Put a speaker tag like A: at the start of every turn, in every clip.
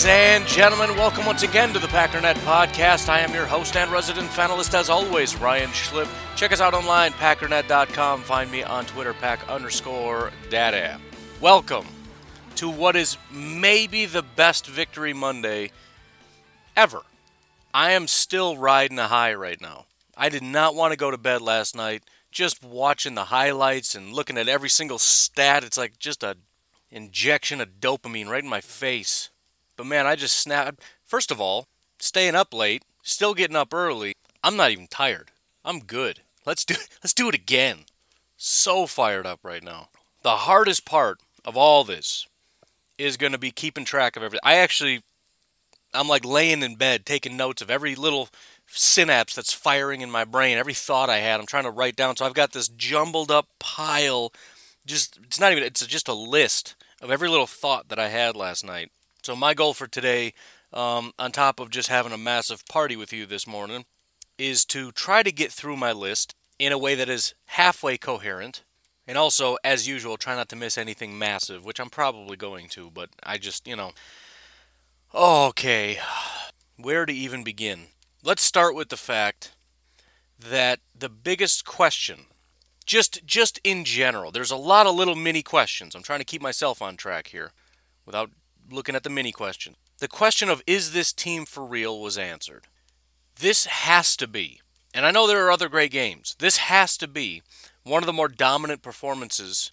A: Ladies and gentlemen, welcome once again to the Packernet Podcast. I am your host and resident panelist, as always, Ryan Schlip. Check us out online, packernet.com. Find me on Twitter, pack underscore data. Welcome to what is maybe the best Victory Monday ever. I am still riding a high right now. I did not want to go to bed last night. Just watching the highlights and looking at every single stat, it's like just a injection of dopamine right in my face. But man, I just snapped. First of all, staying up late, still getting up early. I'm not even tired. I'm good. Let's do let's do it again. So fired up right now. The hardest part of all this is going to be keeping track of everything. I actually I'm like laying in bed taking notes of every little synapse that's firing in my brain, every thought I had. I'm trying to write down. So I've got this jumbled up pile just it's not even it's just a list of every little thought that I had last night. So, my goal for today, um, on top of just having a massive party with you this morning, is to try to get through my list in a way that is halfway coherent. And also, as usual, try not to miss anything massive, which I'm probably going to, but I just, you know. Okay, where to even begin? Let's start with the fact that the biggest question just just in general there's a lot of little mini questions i'm trying to keep myself on track here without looking at the mini question. The question of is this team for real was answered. This has to be, and I know there are other great games, this has to be one of the more dominant performances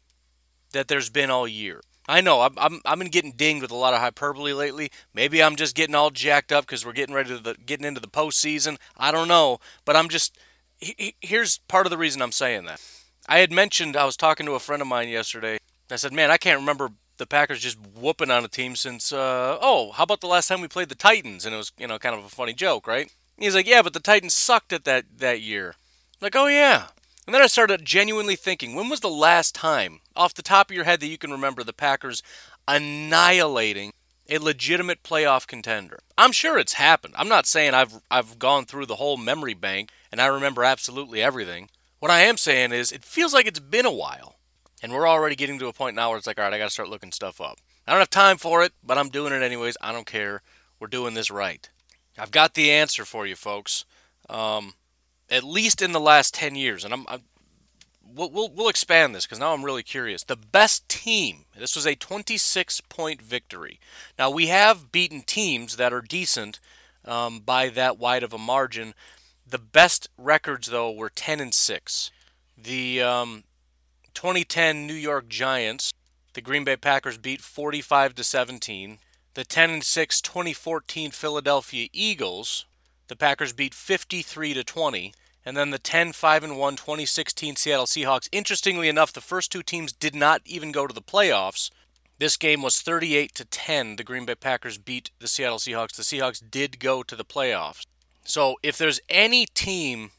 A: that there's been all year. I know I'm, I'm, I've been getting dinged with a lot of hyperbole lately. Maybe I'm just getting all jacked up because we're getting ready to the, getting into the postseason. I don't know, but I'm just here's part of the reason I'm saying that. I had mentioned I was talking to a friend of mine yesterday. I said, "Man, I can't remember the Packers just whooping on a team since uh, oh, how about the last time we played the Titans? And it was you know kind of a funny joke, right? he's like, yeah, but the Titans sucked at that that year. I'm like, oh yeah. And then I started genuinely thinking, when was the last time, off the top of your head, that you can remember the Packers annihilating a legitimate playoff contender? I'm sure it's happened. I'm not saying I've I've gone through the whole memory bank and I remember absolutely everything. What I am saying is, it feels like it's been a while. And we're already getting to a point now where it's like, all right, I got to start looking stuff up. I don't have time for it, but I'm doing it anyways. I don't care. We're doing this right. I've got the answer for you, folks. Um, at least in the last 10 years, and I'm, I'm we'll, we'll, we'll expand this because now I'm really curious. The best team, this was a 26 point victory. Now, we have beaten teams that are decent um, by that wide of a margin. The best records, though, were 10 and 6. The um, 2010 New York Giants, the Green Bay Packers beat 45 to 17. The 10 and 6 2014 Philadelphia Eagles, the Packers beat 53 to 20. And then the 10 5 and 1 2016 Seattle Seahawks. Interestingly enough, the first two teams did not even go to the playoffs. This game was 38 to 10. The Green Bay Packers beat the Seattle Seahawks. The Seahawks did go to the playoffs. So, if there's any team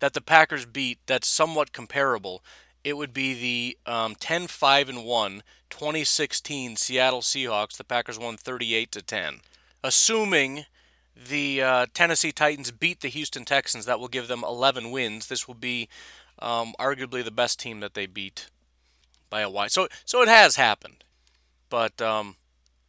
A: that the Packers beat that's somewhat comparable, it would be the um, 10 5 and 1 2016 Seattle Seahawks. The Packers won 38 to 10. Assuming the uh, Tennessee Titans beat the Houston Texans, that will give them 11 wins. This will be um, arguably the best team that they beat by a wide. So, so it has happened, but um,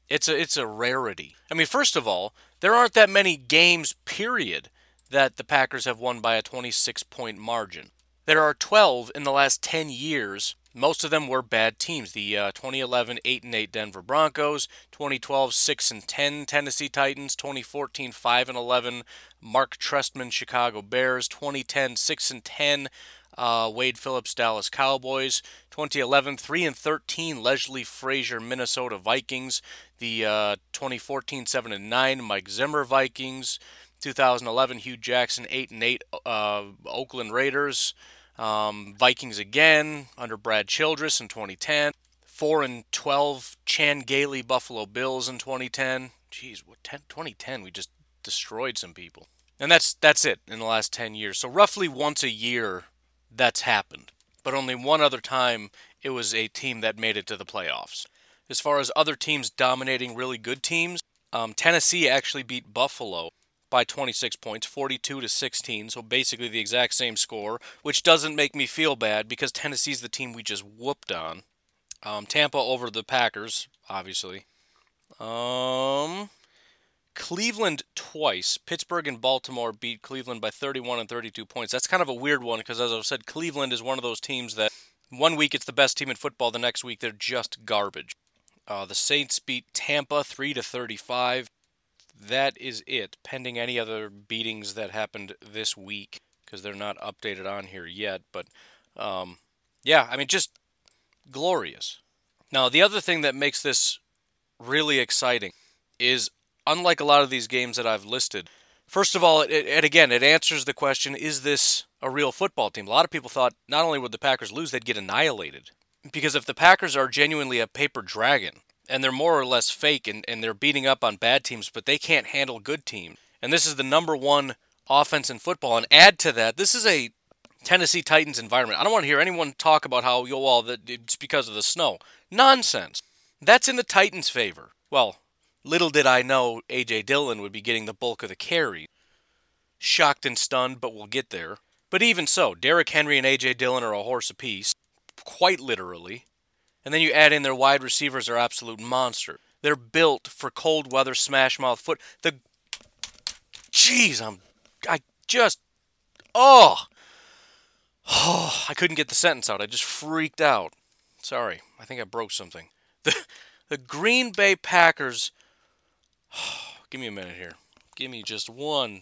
A: it's a it's a rarity. I mean, first of all, there aren't that many games, period, that the Packers have won by a 26 point margin. There are 12 in the last 10 years. Most of them were bad teams. The uh, 2011 8 and 8 Denver Broncos, 2012 6 and 10 Tennessee Titans, 2014 5 and 11 Mark Trestman Chicago Bears, 2010 6 and 10 uh, Wade Phillips Dallas Cowboys, 2011 3 and 13 Leslie Frazier Minnesota Vikings, the uh, 2014 7 and 9 Mike Zimmer Vikings, 2011 Hue Jackson 8 and 8 uh, Oakland Raiders. Um, Vikings again under Brad Childress in 2010. 4 and 12 Chan Gailey Buffalo Bills in 2010. Jeez, what 10, 2010 we just destroyed some people. And that's that's it in the last 10 years. So roughly once a year that's happened. But only one other time it was a team that made it to the playoffs. As far as other teams dominating really good teams, um, Tennessee actually beat Buffalo by 26 points, 42 to 16, so basically the exact same score, which doesn't make me feel bad because Tennessee's the team we just whooped on. Um, Tampa over the Packers, obviously. Um, Cleveland twice. Pittsburgh and Baltimore beat Cleveland by 31 and 32 points. That's kind of a weird one because, as I've said, Cleveland is one of those teams that one week it's the best team in football, the next week they're just garbage. Uh, the Saints beat Tampa 3 to 35. That is it, pending any other beatings that happened this week because they're not updated on here yet. But um, yeah, I mean, just glorious. Now, the other thing that makes this really exciting is unlike a lot of these games that I've listed, first of all, it, and again, it answers the question is this a real football team? A lot of people thought not only would the Packers lose, they'd get annihilated. Because if the Packers are genuinely a paper dragon, and they're more or less fake and, and they're beating up on bad teams, but they can't handle good teams. And this is the number one offense in football. And add to that, this is a Tennessee Titans environment. I don't want to hear anyone talk about how, yo, well, it's because of the snow. Nonsense. That's in the Titans' favor. Well, little did I know A.J. Dillon would be getting the bulk of the carry. Shocked and stunned, but we'll get there. But even so, Derrick Henry and A.J. Dillon are a horse apiece, quite literally. And then you add in their wide receivers are absolute monster. They're built for cold weather smash mouth foot. The Jeez, I'm I just oh. Oh, I couldn't get the sentence out. I just freaked out. Sorry. I think I broke something. The the Green Bay Packers oh, Give me a minute here. Give me just one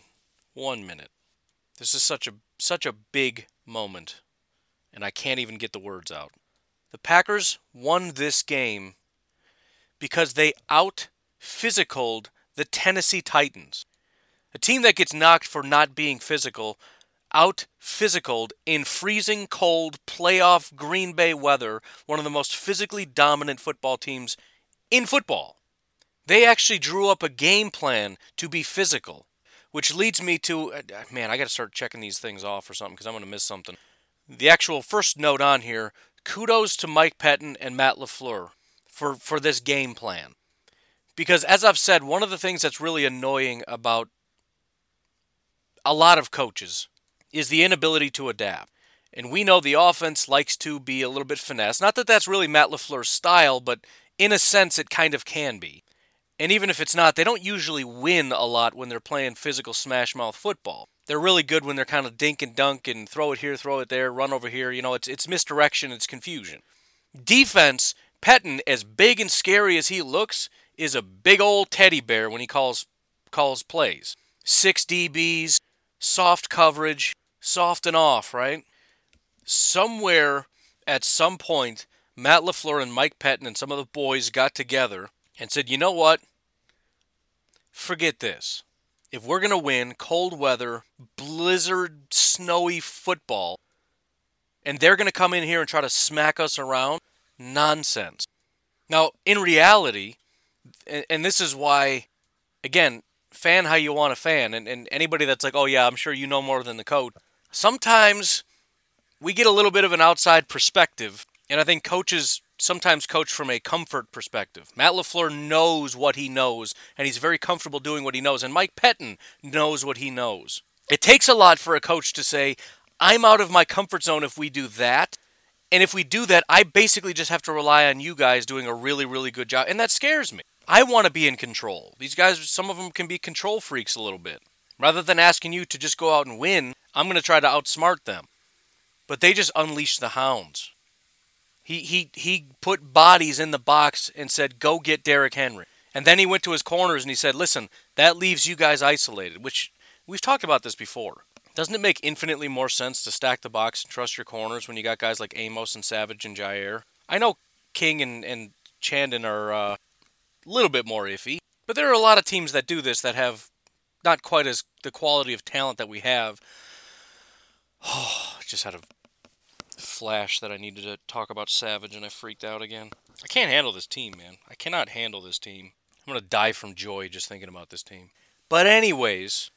A: one minute. This is such a such a big moment and I can't even get the words out. The Packers won this game because they out physicaled the Tennessee Titans. A team that gets knocked for not being physical, out physicaled in freezing cold playoff Green Bay weather, one of the most physically dominant football teams in football. They actually drew up a game plan to be physical, which leads me to uh, man, I got to start checking these things off or something because I'm going to miss something. The actual first note on here kudos to Mike Pettine and Matt LaFleur for, for this game plan. Because, as I've said, one of the things that's really annoying about a lot of coaches is the inability to adapt. And we know the offense likes to be a little bit finesse. Not that that's really Matt LaFleur's style, but in a sense, it kind of can be. And even if it's not, they don't usually win a lot when they're playing physical smash mouth football they're really good when they're kind of dink and dunk and throw it here, throw it there, run over here. You know, it's it's misdirection, it's confusion. Defense, Pettine, as big and scary as he looks, is a big old teddy bear when he calls calls plays. Six DBs, soft coverage, soft and off, right? Somewhere at some point, Matt LaFleur and Mike Pettine and some of the boys got together and said, you know what? Forget this if we're going to win cold weather, blizzard, snowy football, and they're going to come in here and try to smack us around, nonsense. Now, in reality, and this is why, again, fan how you want to fan, and, and anybody that's like, oh, yeah, I'm sure you know more than the coach, sometimes we get a little bit of an outside perspective, and I think coaches sometimes coach from a comfort perspective. Matt LaFleur knows what he knows, and he's very comfortable doing what he knows. And Mike Pettine knows what he knows. It takes a lot for a coach to say, I'm out of my comfort zone if we do that. And if we do that, I basically just have to rely on you guys doing a really, really good job. And that scares me. I want to be in control. These guys, some of them can be control freaks a little bit. Rather than asking you to just go out and win, I'm going to try to outsmart them. But they just unleash the hounds. He he he put bodies in the box and said, "Go get Derrick Henry." And then he went to his corners and he said, "Listen, that leaves you guys isolated." Which we've talked about this before. Doesn't it make infinitely more sense to stack the box and trust your corners when you got guys like Amos and Savage and Jaire? I know King and and Chandon are uh, a little bit more iffy, but there are a lot of teams that do this that have not quite as the quality of talent that we have. Oh, just had a flash that I needed to talk about Savage, and I freaked out again. I can't handle this team, man. I cannot handle this team. I'm going to die from joy just thinking about this team. But, anyways,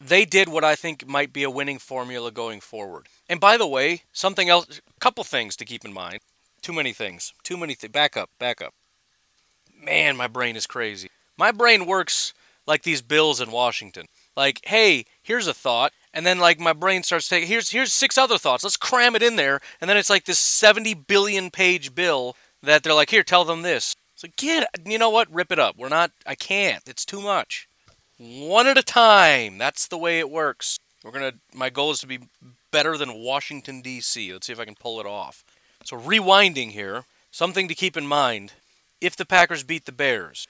A: they did what I think might be a winning formula going forward. And by the way, something else, a couple things to keep in mind. Too many things. Too many things. Back up. Back up. Man, my brain is crazy. My brain works like these bills in Washington. Like, hey, here's a thought, and then like my brain starts taking here's here's six other thoughts. Let's cram it in there, and then it's like this 70 billion page bill that they're like, here, tell them this. Like, get, you know what? Rip it up. We're not. I can't. It's too much. One at a time. That's the way it works. We're gonna. My goal is to be better than Washington D.C. Let's see if I can pull it off. So rewinding here, something to keep in mind: if the Packers beat the Bears,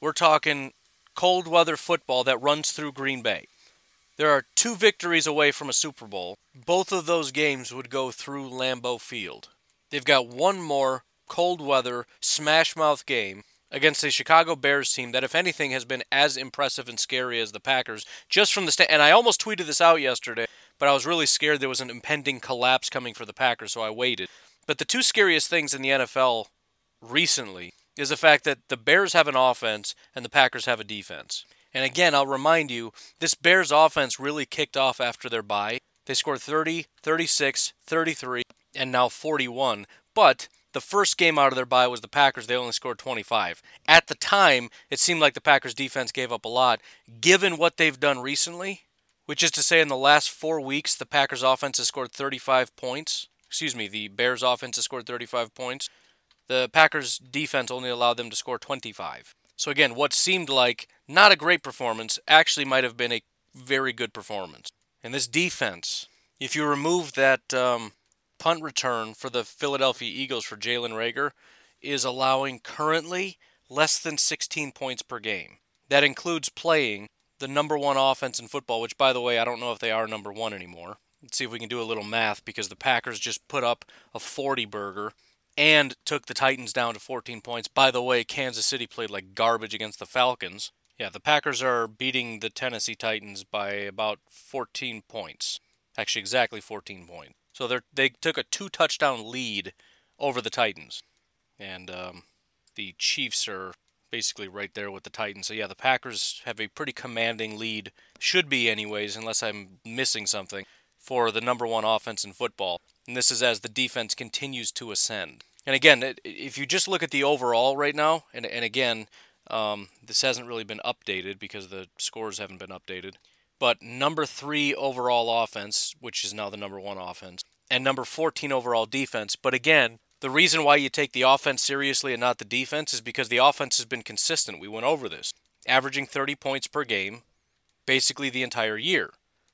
A: we're talking cold weather football that runs through Green Bay. There are two victories away from a Super Bowl. Both of those games would go through Lambeau Field. They've got one more cold weather smash mouth game against a Chicago Bears team that, if anything, has been as impressive and scary as the Packers. Just from the stand, and I almost tweeted this out yesterday, but I was really scared there was an impending collapse coming for the Packers, so I waited. But the two scariest things in the NFL recently is the fact that the Bears have an offense and the Packers have a defense. And again, I'll remind you, this Bears offense really kicked off after their bye. They scored 30, 36, 33, and now 41. But the first game out of their bye was the Packers. They only scored 25. At the time, it seemed like the Packers defense gave up a lot. Given what they've done recently, which is to say, in the last four weeks, the Packers offense has scored 35 points. Excuse me, the Bears offense has scored 35 points. The Packers defense only allowed them to score 25. So again, what seemed like not a great performance actually might have been a very good performance. And this defense, if you remove that um, punt return for the Philadelphia Eagles for Jalen Reagor, is allowing currently less than 16 points per game. That includes playing the number one offense in football, which, by the way, I don't know if they are number one anymore. Let's see if we can do a little math because the Packers just put up a 40 burger and took the Titans down to 14 points. By the way, Kansas City played like garbage against the Falcons. Yeah, the Packers are beating the Tennessee Titans by about 14 points. Actually, exactly 14 points. So they they took a two touchdown lead over the Titans, and um, the Chiefs are basically right there with the Titans. So yeah, the Packers have a pretty commanding lead, should be anyways, unless I'm missing something, for the number one offense in football. And this is as the defense continues to ascend. And again, if you just look at the overall right now, and, and again, um, this hasn't really been updated because the scores haven't been updated. But number three overall offense, which is now the number one offense, and number 14 overall defense. But again, the reason why you take the offense seriously and not the defense is because the offense has been consistent. We went over this, averaging 30 points per game basically the entire year.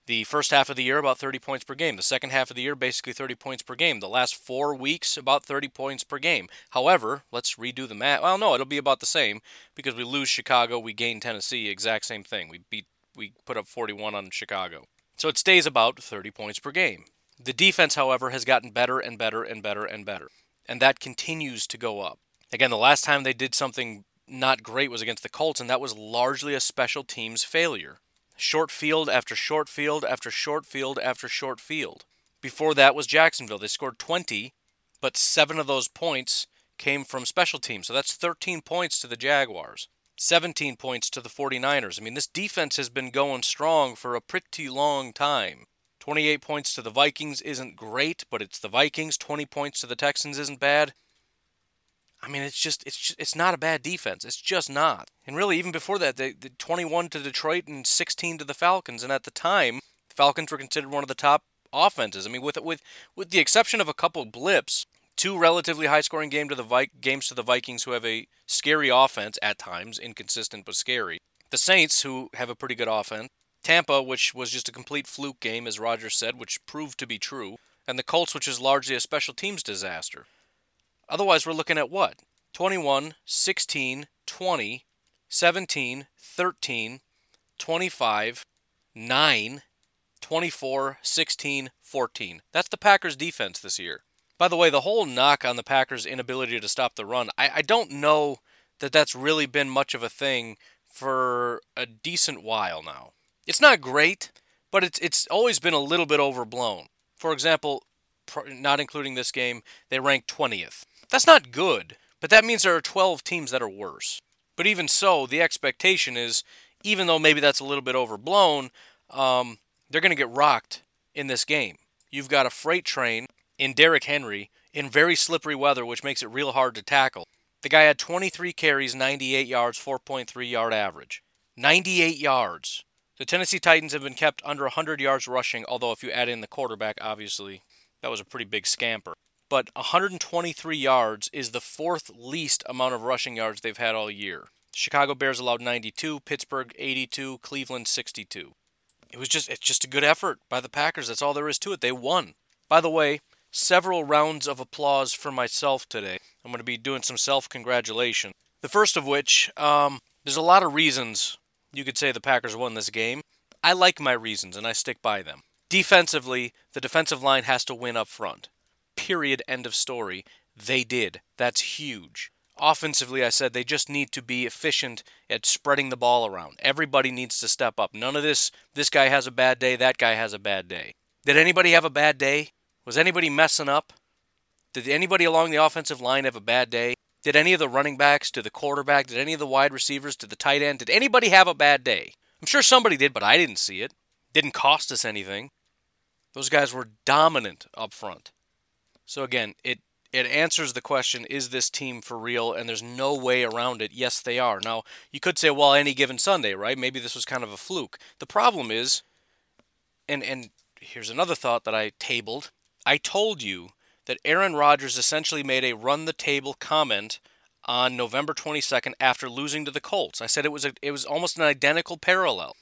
A: The first half of the year, about 30 points per game. The second half of the year, basically 30 points per game. The last four weeks, about 30 points per game. However, let's redo the math. Well, no, it'll be about the same because we lose Chicago, we gain Tennessee, exact same thing. We beat, we put up 41 on Chicago. So it stays about 30 points per game. The defense, however, has gotten better and better and better and better. And that continues to go up. Again, the last time they did something not great was against the Colts, and that was largely a special teams failure short field after short field after short field after short field. Before that was Jacksonville. They scored 20, but seven of those points came from special teams. So that's 13 points to the Jaguars, 17 points to the 49ers. I mean, this defense has been going strong for a pretty long time. 28 points to the Vikings isn't great, but it's the Vikings. 20 points to the Texans isn't bad. I mean, it's just it's just, it's not a bad defense. It's just not. And really, even before that, they, they 21 to Detroit and 16 to the Falcons. And at the time, the Falcons were considered one of the top offenses. I mean, with with with the exception of a couple blips, two relatively high-scoring game to the Vi- games to the Vikings, who have a scary offense at times, inconsistent but scary. The Saints, who have a pretty good offense. Tampa, which was just a complete fluke game, as Roger said, which proved to be true. And the Colts, which is largely a special teams disaster. Otherwise, we're looking at what? 21, 16, 20, 17, 13, 25, 9, 24, 16, 14. That's the Packers' defense this year. By the way, the whole knock on the Packers' inability to stop the run, I, I don't know that that's really been much of a thing for a decent while now. It's not great, but it's it's always been a little bit overblown. For example, not including this game, they ranked 20th. That's not good, but that means there are 12 teams that are worse. But even so, the expectation is, even though maybe that's a little bit overblown, um, they're going to get rocked in this game. You've got a freight train in Derrick Henry in very slippery weather, which makes it real hard to tackle. The guy had 23 carries, 98 yards, 4.3 yard average. 98 yards. The Tennessee Titans have been kept under 100 yards rushing, although if you add in the quarterback, obviously, that was a pretty big scamper. But 123 yards is the fourth least amount of rushing yards they've had all year. Chicago Bears allowed 92, Pittsburgh 82, Cleveland 62. It was just it's just a good effort by the Packers. That's all there is to it. They won. By the way, several rounds of applause for myself today. I'm going to be doing some self congratulation. The first of which, um, there's a lot of reasons you could say the Packers won this game. I like my reasons and I stick by them. Defensively, the defensive line has to win up front. Period. End of story. They did. That's huge. Offensively, I said they just need to be efficient at spreading the ball around. Everybody needs to step up. None of this, this guy has a bad day, that guy has a bad day. Did anybody have a bad day? Was anybody messing up? Did anybody along the offensive line have a bad day? Did any of the running backs, did the quarterback, did any of the wide receivers, did the tight end, did anybody have a bad day? I'm sure somebody did, but I didn't see it. Didn't cost us anything. Those guys were dominant up front. So again, it it answers the question is this team for real? And there's no way around it. Yes they are. Now you could say well any given sunday right? Maybe this was kind of a fluke. The problem is and and here's another thought that i tabled. I told you that aaron rodgers essentially made a run the table comment on november 22nd after losing to the colts. I said it was a, it was almost an identical parallel.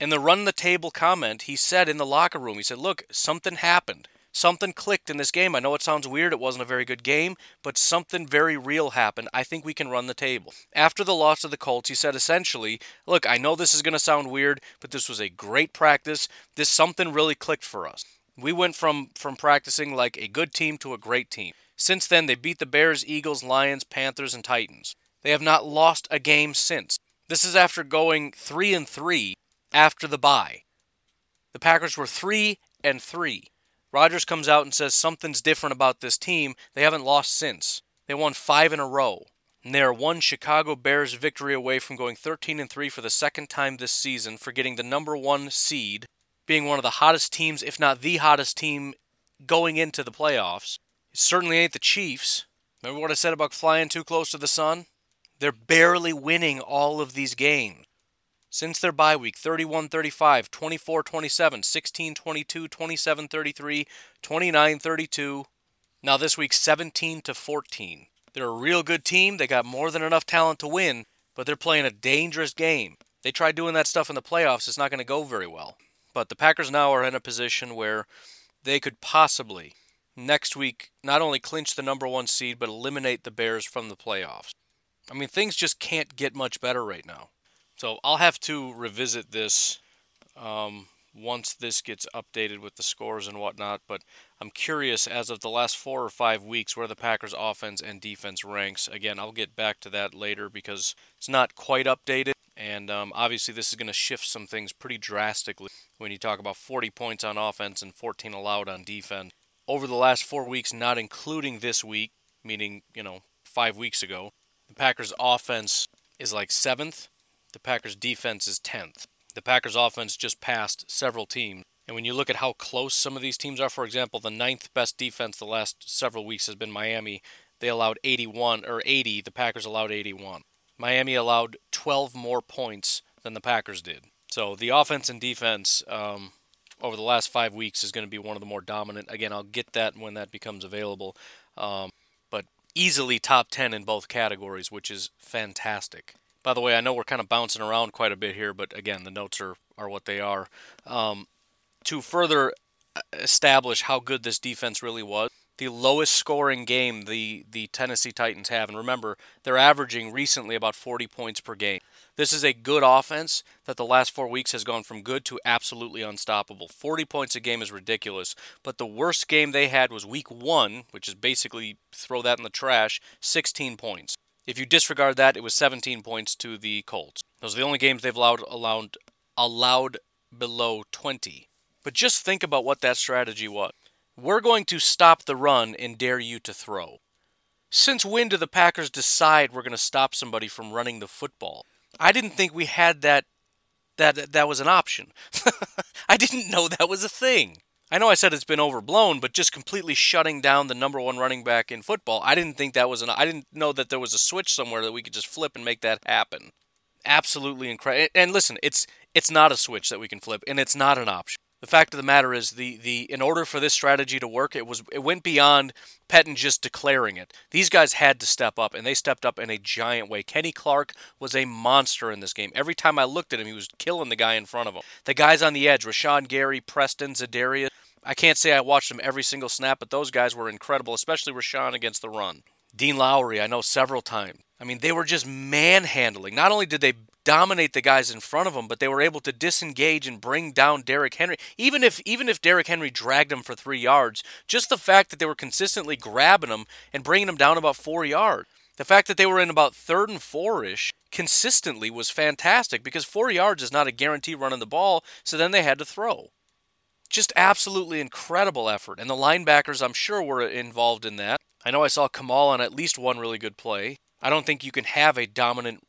A: In the run the table comment he said in the locker room he said look something happened something clicked in this game. I know it sounds weird, it wasn't a very good game, but something very real happened. I think we can run the table. After the loss of the Colts, he said essentially, Look, I know this is going to sound weird, but this was a great practice. This something really clicked for us. We went from, from practicing like a good team to a great team. Since then, they beat the Bears, Eagles, Lions, Panthers, and Titans. They have not lost a game since. This is after going 3 and 3 after the bye. The Packers were 3 and 3. Rodgers comes out and says something's different about this team. They haven't lost since. They won five in a row. And they are one Chicago Bears victory away from going 13 and 3 for the second time this season, for getting the number one seed, being one of the hottest teams, if not the hottest team, going into the playoffs. It certainly ain't the Chiefs. Remember what I said about flying too close to the sun? They're barely winning all of these games since their bye week 31 35, 24 27, 16 22, 27 33, 29 32. Now this week 17 to 14. They're a real good team. They got more than enough talent to win, but they're playing a dangerous game. They tried doing that stuff in the playoffs. It's not going to go very well. But the Packers now are in a position where they could possibly next week not only clinch the number one seed, but eliminate the Bears from the playoffs. I mean, things just can't get much better right now. So I'll have to revisit this um, once this gets updated with the scores and whatnot. But I'm curious, as of the last four or five weeks, where the Packers' offense and defense ranks. Again, I'll get back to that later because it's not quite updated. And um, obviously, this is going to shift some things pretty drastically when you talk about 40 points on offense and 14 allowed on defense. Over the last four weeks, not including this week, meaning, you know, five weeks ago, the Packers' offense is like seventh the Packers defense is 10th. The Packers offense just passed several teams. And when you look at how close some of these teams are, for example, the ninth best defense the last several weeks has been Miami. They allowed 81 or 80. The Packers allowed 81. Miami allowed 12 more points than the Packers did. So the offense and defense um, over the last five weeks is going to be one of the more dominant. Again, I'll get that when that becomes available. Um, but easily top 10 in both categories, which is fantastic. By the way, I know we're kind of bouncing around quite a bit here, but again, the notes are, are what they are. Um, to further uh, establish how good this defense really was, the lowest scoring game the, the Tennessee Titans have, and remember, they're averaging recently about 40 points per game. This is a good offense that the last four weeks has gone from good to absolutely unstoppable. 40 points a game is ridiculous, but the worst game they had was week one, which is basically throw that in the trash, 16 points. If you disregard that, it was 17 points to the Colts. Those are the only games they've allowed allowed allowed below 20. But just think about what that strategy was. We're going to stop the run and dare you to throw. Since when do the Packers decide we're going to stop somebody from running the football? I didn't think we had that that that was an option. I didn't know that was a thing. I know I said it's been overblown, but just completely shutting down the number one running back in football. I didn't think that was an. I didn't know that there was a switch somewhere that we could just flip and make that happen. Absolutely incredible. And listen, it's it's not a switch that we can flip, and it's not an option. The fact of the matter is, the, the in order for this strategy to work, it was it went beyond Pettine just declaring it. These guys had to step up, and they stepped up in a giant way. Kenny Clark was a monster in this game. Every time I looked at him, he was killing the guy in front of him. The guys on the edge, Rashan Gary, Preston, Za'Darius. I can't say I watched them every single snap, but those guys were incredible, especially Rashan against the run. Dean Lowry, I know several times. I mean, they were just manhandling. Not only did they dominate the guys in front of them, but they were able to disengage and bring down Derrick Henry. Even if even if Derrick Henry dragged him for three yards, just the fact that they were consistently grabbing him and bringing him down about four yards. The fact that they were in about third and four ish consistently was fantastic because four yards is not a guarantee running the ball, so then they had to throw. Just absolutely incredible effort. And the linebackers, I'm sure, were involved in that. I know I saw Kamal on at least one really good play. I don't think you can have a dominant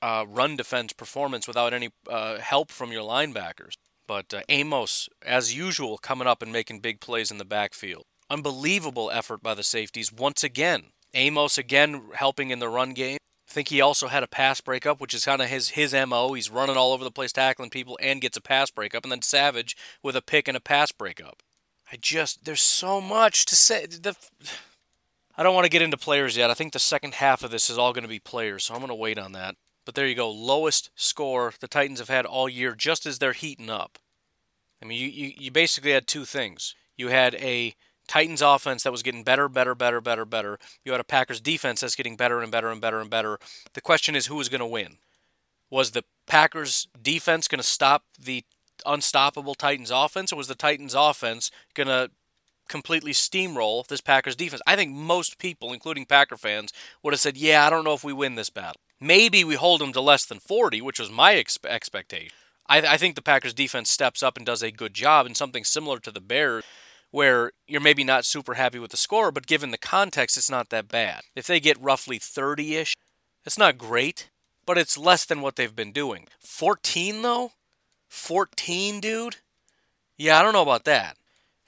A: uh, run defense performance without any uh, help from your linebackers. But uh, Amos, as usual, coming up and making big plays in the backfield. Unbelievable effort by the safeties once again. Amos again helping in the run game. Think he also had a pass breakup, which is kind of his his mo. He's running all over the place, tackling people, and gets a pass breakup. And then Savage with a pick and a pass breakup. I just there's so much to say. The I don't want to get into players yet. I think the second half of this is all going to be players, so I'm going to wait on that. But there you go, lowest score the Titans have had all year, just as they're heating up. I mean, you, you, you basically had two things. You had a Titans offense that was getting better, better, better, better, better. You had a Packers defense that's getting better and better and better and better. The question is who was going to win? Was the Packers defense going to stop the unstoppable Titans offense, or was the Titans offense going to completely steamroll this Packers defense? I think most people, including Packer fans, would have said, yeah, I don't know if we win this battle. Maybe we hold them to less than 40, which was my ex- expectation. I, I think the Packers defense steps up and does a good job, and something similar to the Bears, where you're maybe not super happy with the score, but given the context, it's not that bad. If they get roughly 30 ish, it's not great, but it's less than what they've been doing. 14, though? 14, dude? Yeah, I don't know about that.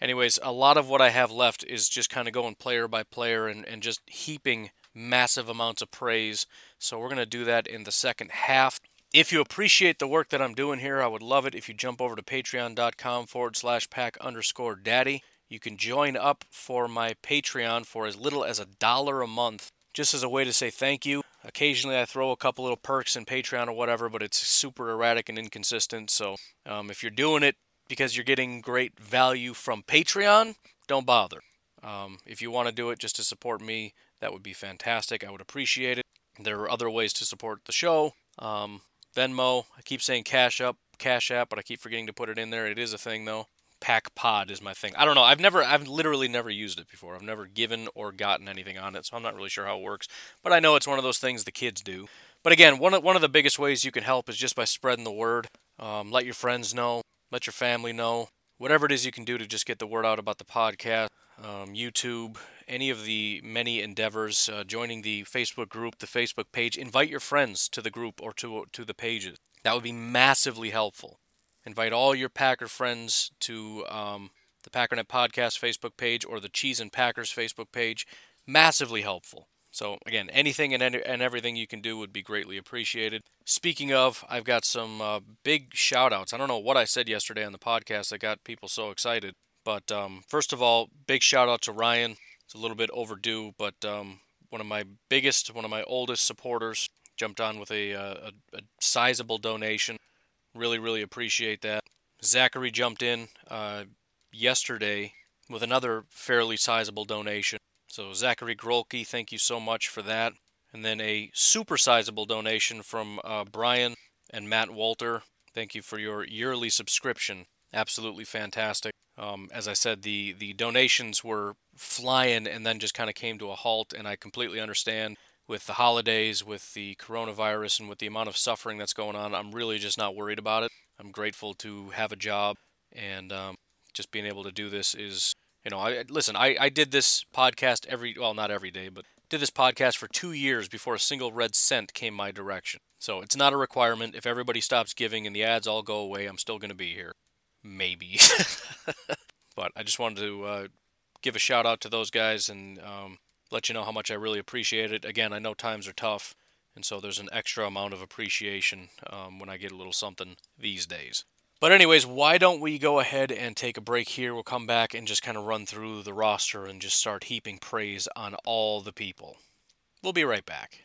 A: Anyways, a lot of what I have left is just kind of going player by player and, and just heaping massive amounts of praise. So we're going to do that in the second half. If you appreciate the work that I'm doing here, I would love it if you jump over to patreon.com forward slash pack underscore daddy. You can join up for my Patreon for as little as a dollar a month, just as a way to say thank you. Occasionally, I throw a couple little perks in Patreon or whatever, but it's super erratic and inconsistent. So, um, if you're doing it because you're getting great value from Patreon, don't bother. Um, if you want to do it just to support me, that would be fantastic. I would appreciate it. There are other ways to support the show. Um, Venmo, I keep saying Cash Up, Cash App, but I keep forgetting to put it in there. It is a thing though. Pack Pod is my thing. I don't know. I've never, I've literally never used it before. I've never given or gotten anything on it, so I'm not really sure how it works. But I know it's one of those things the kids do. But again, one of, one of the biggest ways you can help is just by spreading the word. Um, let your friends know, let your family know. Whatever it is you can do to just get the word out about the podcast um, YouTube, any of the many endeavors, uh, joining the Facebook group, the Facebook page. Invite your friends to the group or to, to the pages. That would be massively helpful. Invite all your Packer friends to um, the Packernet Podcast Facebook page or the Cheese and Packers Facebook page. Massively helpful. So, again, anything and, any, and everything you can do would be greatly appreciated. Speaking of, I've got some uh, big shout outs. I don't know what I said yesterday on the podcast that got people so excited. But um, first of all, big shout out to Ryan. It's a little bit overdue, but um, one of my biggest, one of my oldest supporters jumped on with a, uh, a, a sizable donation. Really, really appreciate that. Zachary jumped in uh, yesterday with another fairly sizable donation. So, Zachary Grolke, thank you so much for that. And then a super sizable donation from uh, Brian and Matt Walter. Thank you for your yearly subscription. Absolutely fantastic. Um, as I said, the the donations were flying and then just kind of came to a halt, and I completely understand with the holidays, with the coronavirus, and with the amount of suffering that's going on. I'm really just not worried about it. I'm grateful to have a job, and um, just being able to do this is, you know, I listen. I, I did this podcast every well, not every day, but did this podcast for two years before a single red cent came my direction. So it's not a requirement. If everybody stops giving and the ads all go away, I'm still going to be here maybe. But I just wanted to uh, give a shout out to those guys and um, let you know how much I really appreciate it. Again, I know times are tough, and so there's an extra amount of appreciation um, when I get a little something these days. But, anyways, why don't we go ahead and take a break here? We'll come back and just kind of run through the roster and just start heaping praise on all the people. We'll be right back.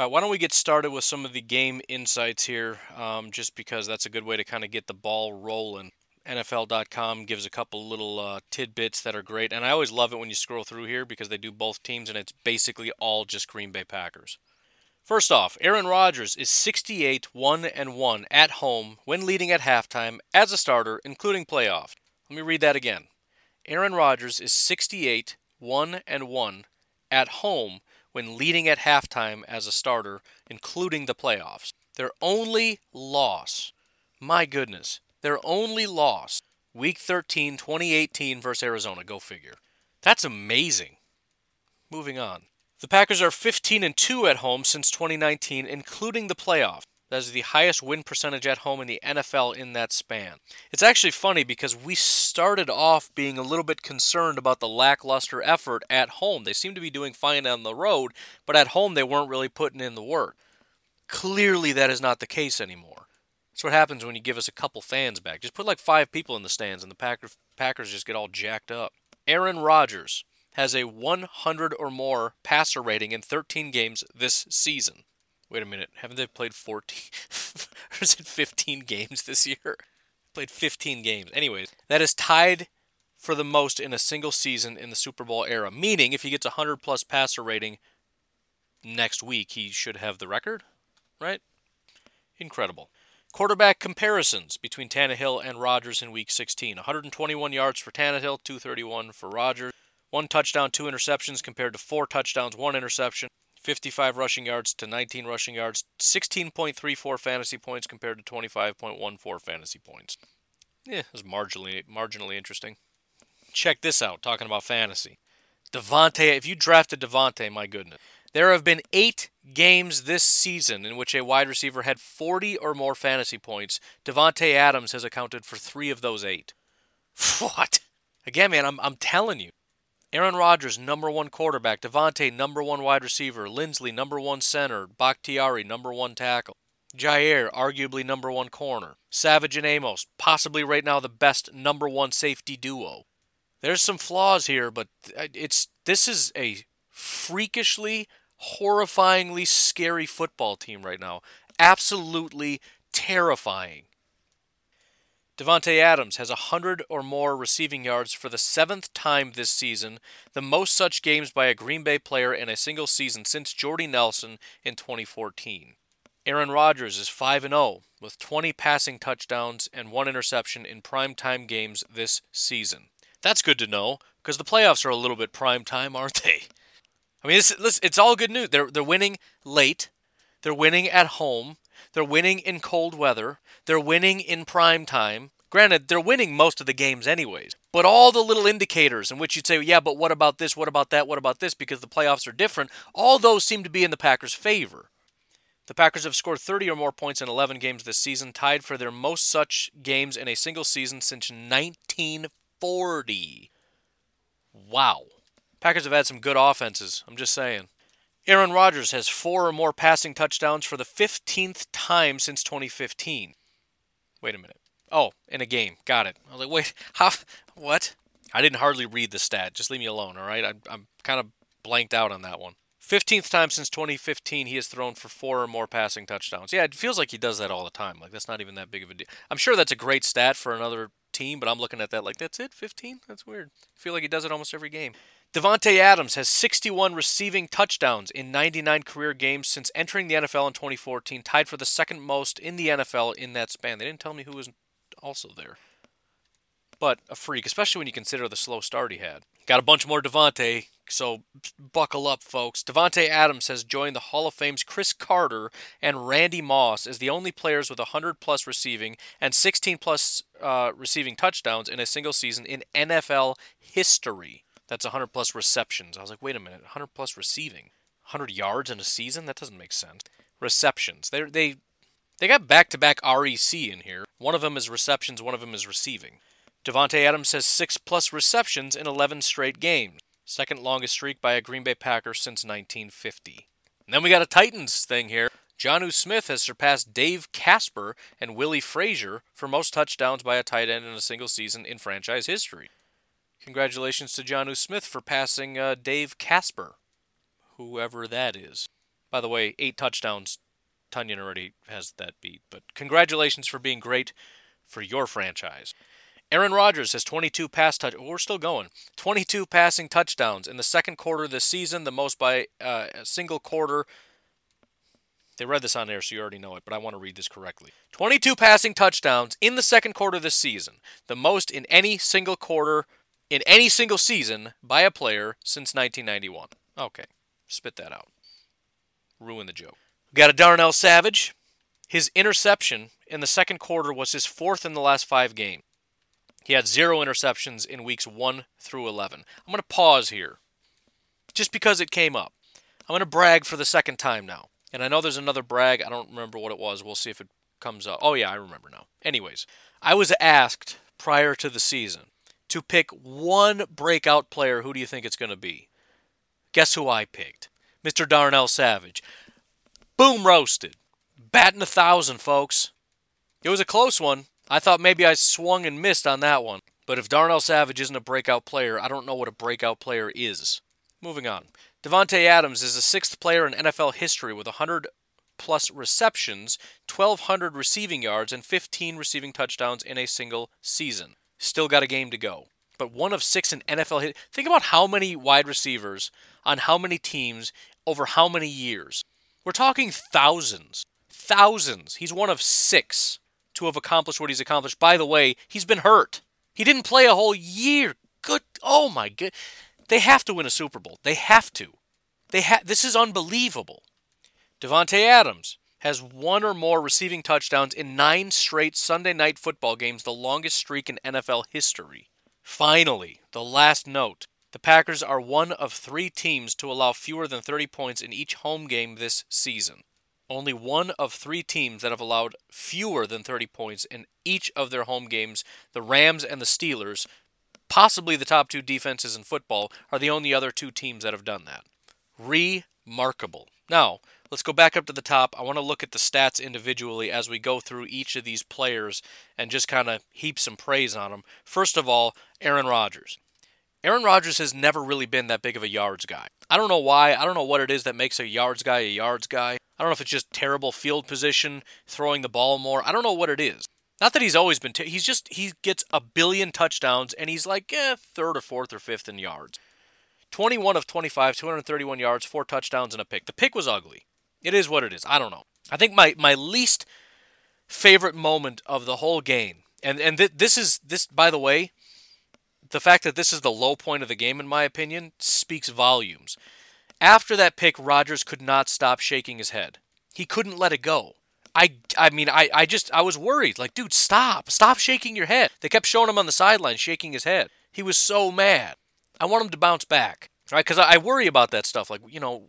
A: All right, why don't we get started with some of the game insights here, um, just because that's a good way to kind of get the ball rolling. NFL.com gives a couple little uh, tidbits that are great, and I always love it when you scroll through here because they do both teams, and it's basically all just Green Bay Packers. First off, Aaron Rodgers is 68 1 and 1 at home when leading at halftime as a starter, including playoff. Let me read that again. Aaron Rodgers is 68 1 and 1 at home when leading at halftime as a starter, including the playoffs. Their only loss, my goodness, their only loss, week 13, 2018 versus Arizona. Go figure. That's amazing. Moving on. The Packers are 15 and 2 at home since 2019, including the playoffs. That is the highest win percentage at home in the NFL in that span. It's actually funny because we started off being a little bit concerned about the lackluster effort at home. They seemed to be doing fine on the road, but at home they weren't really putting in the work. Clearly, that is not the case anymore. That's what happens when you give us a couple fans back. Just put like five people in the stands, and the Packers, Packers just get all jacked up. Aaron Rodgers has a 100 or more passer rating in 13 games this season. Wait a minute, haven't they played 14 or is it 15 games this year? Played 15 games. Anyways, that is tied for the most in a single season in the Super Bowl era. Meaning, if he gets a 100 plus passer rating next week, he should have the record, right? Incredible. Quarterback comparisons between Tannehill and Rodgers in Week 16. 121 yards for Tannehill, 231 for Rodgers. One touchdown, two interceptions compared to four touchdowns, one interception. 55 rushing yards to 19 rushing yards, 16.34 fantasy points compared to 25.14 fantasy points. Yeah, it's marginally marginally interesting. Check this out, talking about fantasy. Davante, if you drafted Davante, my goodness. There have been eight games this season in which a wide receiver had 40 or more fantasy points. Davante Adams has accounted for three of those eight. What? Again, man, I'm, I'm telling you. Aaron Rodgers, number one quarterback. Davante, number one wide receiver. Linsley, number one center. Bakhtiari, number one tackle. Jaire, arguably number one corner. Savage and Amos, possibly right now the best number one safety duo. There's some flaws here, but it's this is a freakishly, horrifyingly scary football team right now. Absolutely terrifying. Davante Adams has 100 or more receiving yards for the seventh time this season, the most such games by a Green Bay player in a single season since Jordy Nelson in 2014. Aaron Rodgers is 5 0 with 20 passing touchdowns and one interception in primetime games this season. That's good to know because the playoffs are a little bit prime time, aren't they? I mean, it's, it's all good news. They're, they're winning late, they're winning at home, they're winning in cold weather. They're winning in prime time. Granted, they're winning most of the games anyways. But all the little indicators in which you'd say, yeah, but what about this? What about that? What about this? Because the playoffs are different. All those seem to be in the Packers' favor. The Packers have scored 30 or more points in 11 games this season, tied for their most such games in a single season since 1940. Wow. Packers have had some good offenses. I'm just saying. Aaron Rodgers has four or more passing touchdowns for the 15th time since 2015. Wait a minute. Oh, in a game. Got it. I was like, wait, how? What? I didn't hardly read the stat. Just leave me alone, all right? I'm, I'm kind of blanked out on that one. 15th time since 2015 he has thrown for four or more passing touchdowns. Yeah, it feels like he does that all the time. Like, that's not even that big of a deal. I'm sure that's a great stat for another team, but I'm looking at that like, that's it? 15? That's weird. I feel like he does it almost every game. Davante Adams has 61 receiving touchdowns in 99 career games since entering the NFL in 2014, tied for the second most in the NFL in that span. They didn't tell me who was also there. But a freak, especially when you consider the slow start he had. Got a bunch more Davante, so buckle up, folks. Davante Adams has joined the Hall of Fame's Cris Carter and Randy Moss as the only players with 100 plus receiving and 16 plus uh, receiving touchdowns in a single season in NFL history. That's 100 plus receptions. I was like, wait a minute, 100 plus receiving, 100 yards in a season? That doesn't make sense. Receptions. They they they got back to back REC in here. One of them is receptions, one of them is receiving. Davante Adams has six plus receptions in 11 straight games, second longest streak by a Green Bay Packer since 1950. And then we got a Titans thing here. Jonnu Smith has surpassed Dave Casper and Willie Frazier for most touchdowns by a tight end in a single season in franchise history. Congratulations to Jonnu Smith for passing uh, Dave Casper, whoever that is. By the way, eight touchdowns. Tonyan already has that beat, but congratulations for being great for your franchise. Aaron Rodgers has 22 pass touch. We're still going. 22 passing touchdowns in the second quarter of the season, the most by uh, a single quarter they read this on there, so you already know it, but I want to read this correctly. 22 passing touchdowns in the second quarter of the season, the most in any single quarter in any single season by a player since 1991. Okay, spit that out. Ruin the joke. We got a Darnell Savage. His interception in the second quarter was his fourth in the last five games. He had zero interceptions in weeks 1 through 11. I'm going to pause here just because it came up. I'm going to brag for the second time now. And I know there's another brag. I don't remember what it was. We'll see if it comes up. Oh, yeah, I remember now. Anyways, I was asked prior to the season to pick one breakout player. Who do you think it's going to be? Guess who I picked? Mr. Darnell Savage. Boom roasted. Batting a thousand, folks. It was a close one. I thought maybe I swung and missed on that one. But if Darnell Savage isn't a breakout player, I don't know what a breakout player is. Moving on. Davante Adams is the sixth player in NFL history with 100 plus receptions, 1,200 receiving yards, and 15 receiving touchdowns in a single season. Still got a game to go. But one of six in NFL hit. Think about how many wide receivers on how many teams over how many years. We're talking thousands. Thousands. He's one of six to have accomplished what he's accomplished. By the way, he's been hurt. He didn't play a whole year. Good. Oh my good. They have to win a Super Bowl. They have to. They ha- this is unbelievable. Davante Adams has one or more receiving touchdowns in nine straight Sunday night football games, the longest streak in NFL history. Finally, the last note. The Packers are one of three teams to allow fewer than 30 points in each home game this season. Only one of three teams that have allowed fewer than 30 points in each of their home games, the Rams and the Steelers, possibly the top two defenses in football, are the only other two teams that have done that. Remarkable. Now, let's go back up to the top. I want to look at the stats individually as we go through each of these players and just kind of heap some praise on them. First of all, Aaron Rodgers. Aaron Rodgers has never really been that big of a yards guy. I don't know why. I don't know what it is that makes a yards guy a yards guy. I don't know if it's just terrible field position, throwing the ball more. I don't know what it is. Not that he's always been. T- he's just he gets a billion touchdowns and he's like eh, third or fourth or fifth in yards. 21 of 25, 231 yards, four touchdowns and a pick. The pick was ugly. It is what it is. I don't know. I think my my least favorite moment of the whole game, and and th- this is this by the way, the fact that this is the low point of the game in my opinion speaks volumes. After that pick, Rodgers could not stop shaking his head. He couldn't let it go. I, I mean, I, I just, I was worried. Like, dude, stop. Stop shaking your head. They kept showing him on the sideline shaking his head. He was so mad. I want him to bounce back, right? Because I, I worry about that stuff. Like, you know,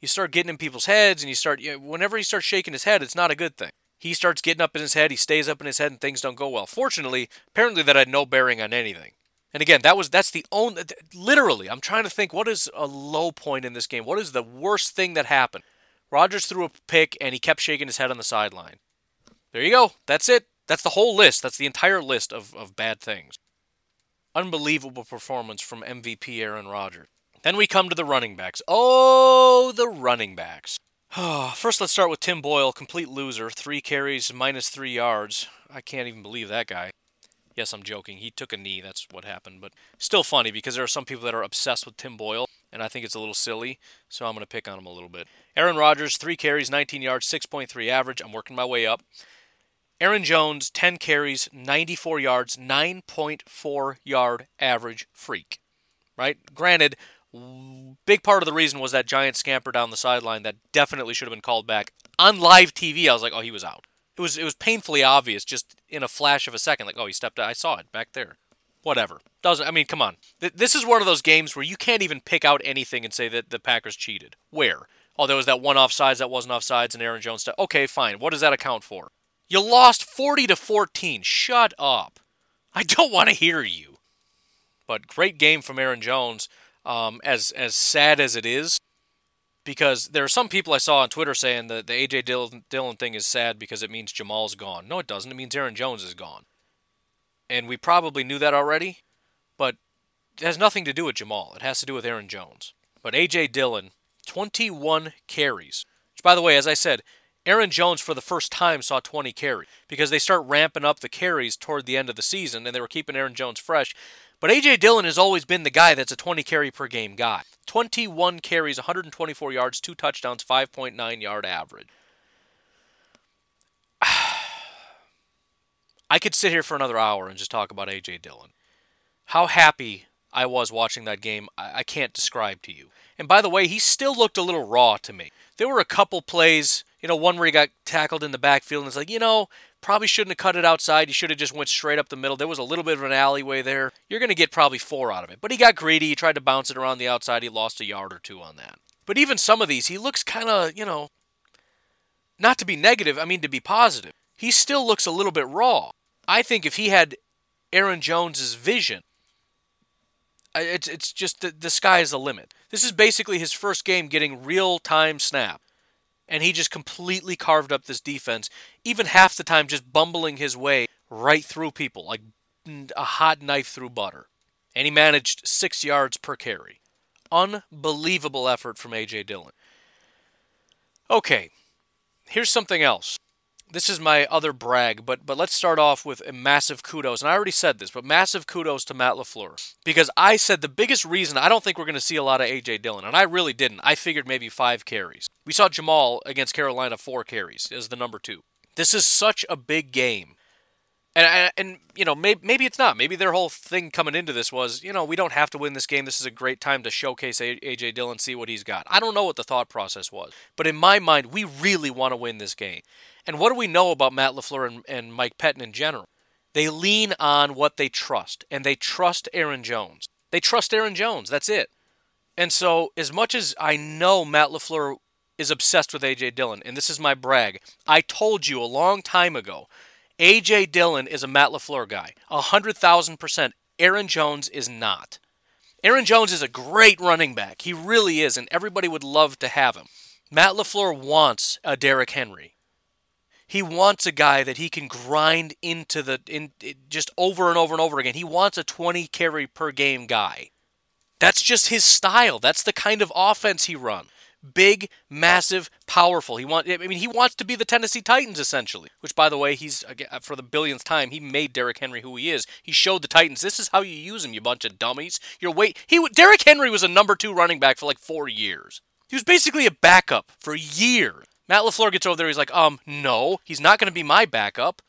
A: you start getting in people's heads and you start, you know, whenever he starts shaking his head, it's not a good thing. He starts getting up in his head, he stays up in his head, and things don't go well. Fortunately, apparently that had no bearing on anything. And again, that was that's the only literally. I'm trying to think what is a low point in this game. What is the worst thing that happened? Rodgers threw a pick and he kept shaking his head on the sideline. There you go. That's it. That's the whole list. That's the entire list of, of bad things. Unbelievable performance from MVP Aaron Rodgers. Then we come to the running backs. Oh, the running backs. First, let's start with Tim Boyle, complete loser. Three carries, minus three yards. I can't even believe that guy. Yes, I'm joking. He took a knee. That's what happened. But still funny because there are some people that are obsessed with Tim Boyle and I think it's a little silly, so I'm going to pick on him a little bit. Aaron Rodgers, three carries, 19 yards, 6.3 average. I'm working my way up. Aaron Jones, 10 carries, 94 yards, 9.4 yard average freak. Right? Granted, big part of the reason was that giant scamper down the sideline that definitely should have been called back. On live TV, I was like, oh, he was out. It was it was painfully obvious just in a flash of a second, like, oh, he stepped out. I saw it back there whatever. Doesn't I mean, come on. This is one of those games where you can't even pick out anything and say that the Packers cheated. Where? Oh, there was that one offsides that wasn't offsides and Aaron Jones. Okay, fine. What does that account for? You lost 40 to 14. Shut up. I don't want to hear you. But great game from Aaron Jones. Um, as as sad as it is, because there are some people I saw on Twitter saying that the AJ Dillon, Dillon thing is sad because it means Jamaal's gone. No, it doesn't. It means Aaron Jones is gone. And we probably knew that already, but it has nothing to do with Jamaal. It has to do with Aaron Jones. But AJ Dillon, 21 carries. Which, by the way, as I said, Aaron Jones for the first time saw 20 carries because they start ramping up the carries toward the end of the season and they were keeping Aaron Jones fresh. But A.J. Dillon has always been the guy that's a 20 carry per game guy. 21 carries, 124 yards, two touchdowns, 5.9 yard average. I could sit here for another hour and just talk about A.J. Dillon. How happy I was watching that game, I can't describe to you. And by the way, he still looked a little raw to me. There were a couple plays, you know, one where he got tackled in the backfield and it's like, you know, Probably shouldn't have cut it outside. You should have just went straight up the middle. There was a little bit of an alleyway there. You're going to get probably four out of it. But he got greedy. He tried to bounce it around the outside. He lost a yard or two on that. But even some of these, he looks kind of, you know, not to be negative, I mean to be positive. He still looks a little bit raw. I think if he had Aaron Jones's vision, it's it's just the, the sky is the limit. This is basically his first game getting real time snap and he just completely carved up this defense, even half the time just bumbling his way right through people like a hot knife through butter. And he managed six yards per carry. Unbelievable effort from A.J. Dillon. Okay, here's something else this is my other brag, but but let's start off with a massive kudos. And I already said this, but massive kudos to Matt LaFleur because I said the biggest reason I don't think we're going to see a lot of AJ Dillon, and I really didn't. I figured maybe five carries. We saw Jamaal against Carolina four carries as the number two. This is such a big game and and you know maybe maybe it's not. Maybe their whole thing coming into this was you know we don't have to win this game. This is a great time to showcase AJ Dillon, see what he's got. I don't know what the thought process was, but in my mind, we really want to win this game. And what do we know about Matt Lafleur and, and Mike Pettine in general? They lean on what they trust, and they trust Aaron Jones. They trust Aaron Jones. That's it. And so, as much as I know Matt Lafleur is obsessed with AJ Dillon, and this is my brag, I told you a long time ago A.J. Dillon is a Matt LaFleur guy. 100,000%. Aaron Jones is not. Aaron Jones is a great running back. He really is, and everybody would love to have him. Matt LaFleur wants a Derrick Henry. He wants a guy that he can grind into the in just over and over and over again. He wants a 20 carry per game guy. That's just his style. That's the kind of offense he runs big, massive, powerful. He want I mean he wants to be the Tennessee Titans essentially. Which by the way, he's for the billionth time he made Derrick Henry who he is. He showed the Titans this is how you use him, you bunch of dummies. You're wait he Derrick Henry was a number 2 running back for like 4 years. He was basically a backup for years. Matt LaFleur gets over there he's like, "Um, no, he's not going to be my backup."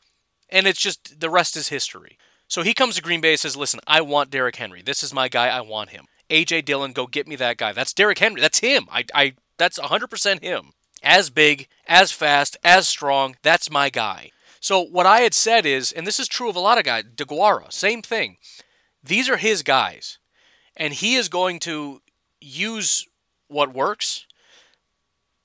A: And it's just the rest is history. So he comes to Green Bay and says, "Listen, I want Derrick Henry. This is my guy. I want him." AJ Dillon, go get me that guy. That's Derrick Henry. That's him. I, I that's 100% him. As big, as fast, as strong. That's my guy. So what I had said is, and this is true of a lot of guys, DeGuara, same thing. These are his guys, and he is going to use what works.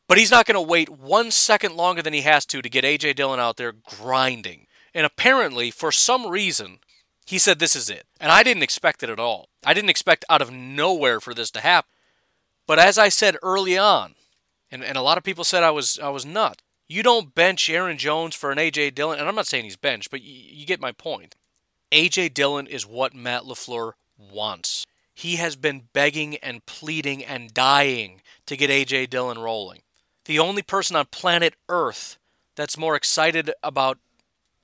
A: But he's not going to wait one second longer than he has to to get AJ Dillon out there grinding. And apparently, for some reason, he said, This is it. And I didn't expect it at all. I didn't expect out of nowhere for this to happen. But as I said early on, and, and a lot of people said I was I was nuts. You don't bench Aaron Jones for an AJ Dillon, and I'm not saying he's benched, but you, you get my point. AJ Dillon is what Matt LaFleur wants. He has been begging and pleading and dying to get AJ Dillon rolling. The only person on planet Earth that's more excited about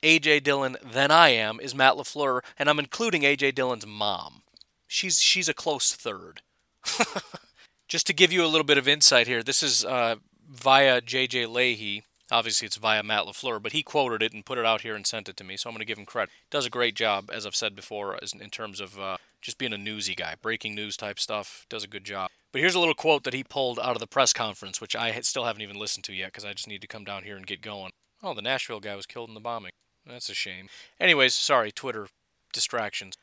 A: AJ Dillon than I am is Matt LaFleur, and I'm including AJ Dillon's mom. She's she's a close third. Just to give you a little bit of insight here, this is uh, via J.J. Leahy. Obviously, it's via Matt LaFleur, but he quoted it and put it out here and sent it to me, so I'm going to give him credit. Does a great job, as I've said before, in terms of uh, just being a newsy guy, breaking news type stuff. Does a good job. But here's a little quote that he pulled out of the press conference, which I still haven't even listened to yet because I just need to come down here and get going. Oh, the Nashville guy was killed in the bombing. That's a shame. Anyways, sorry, Twitter distractions.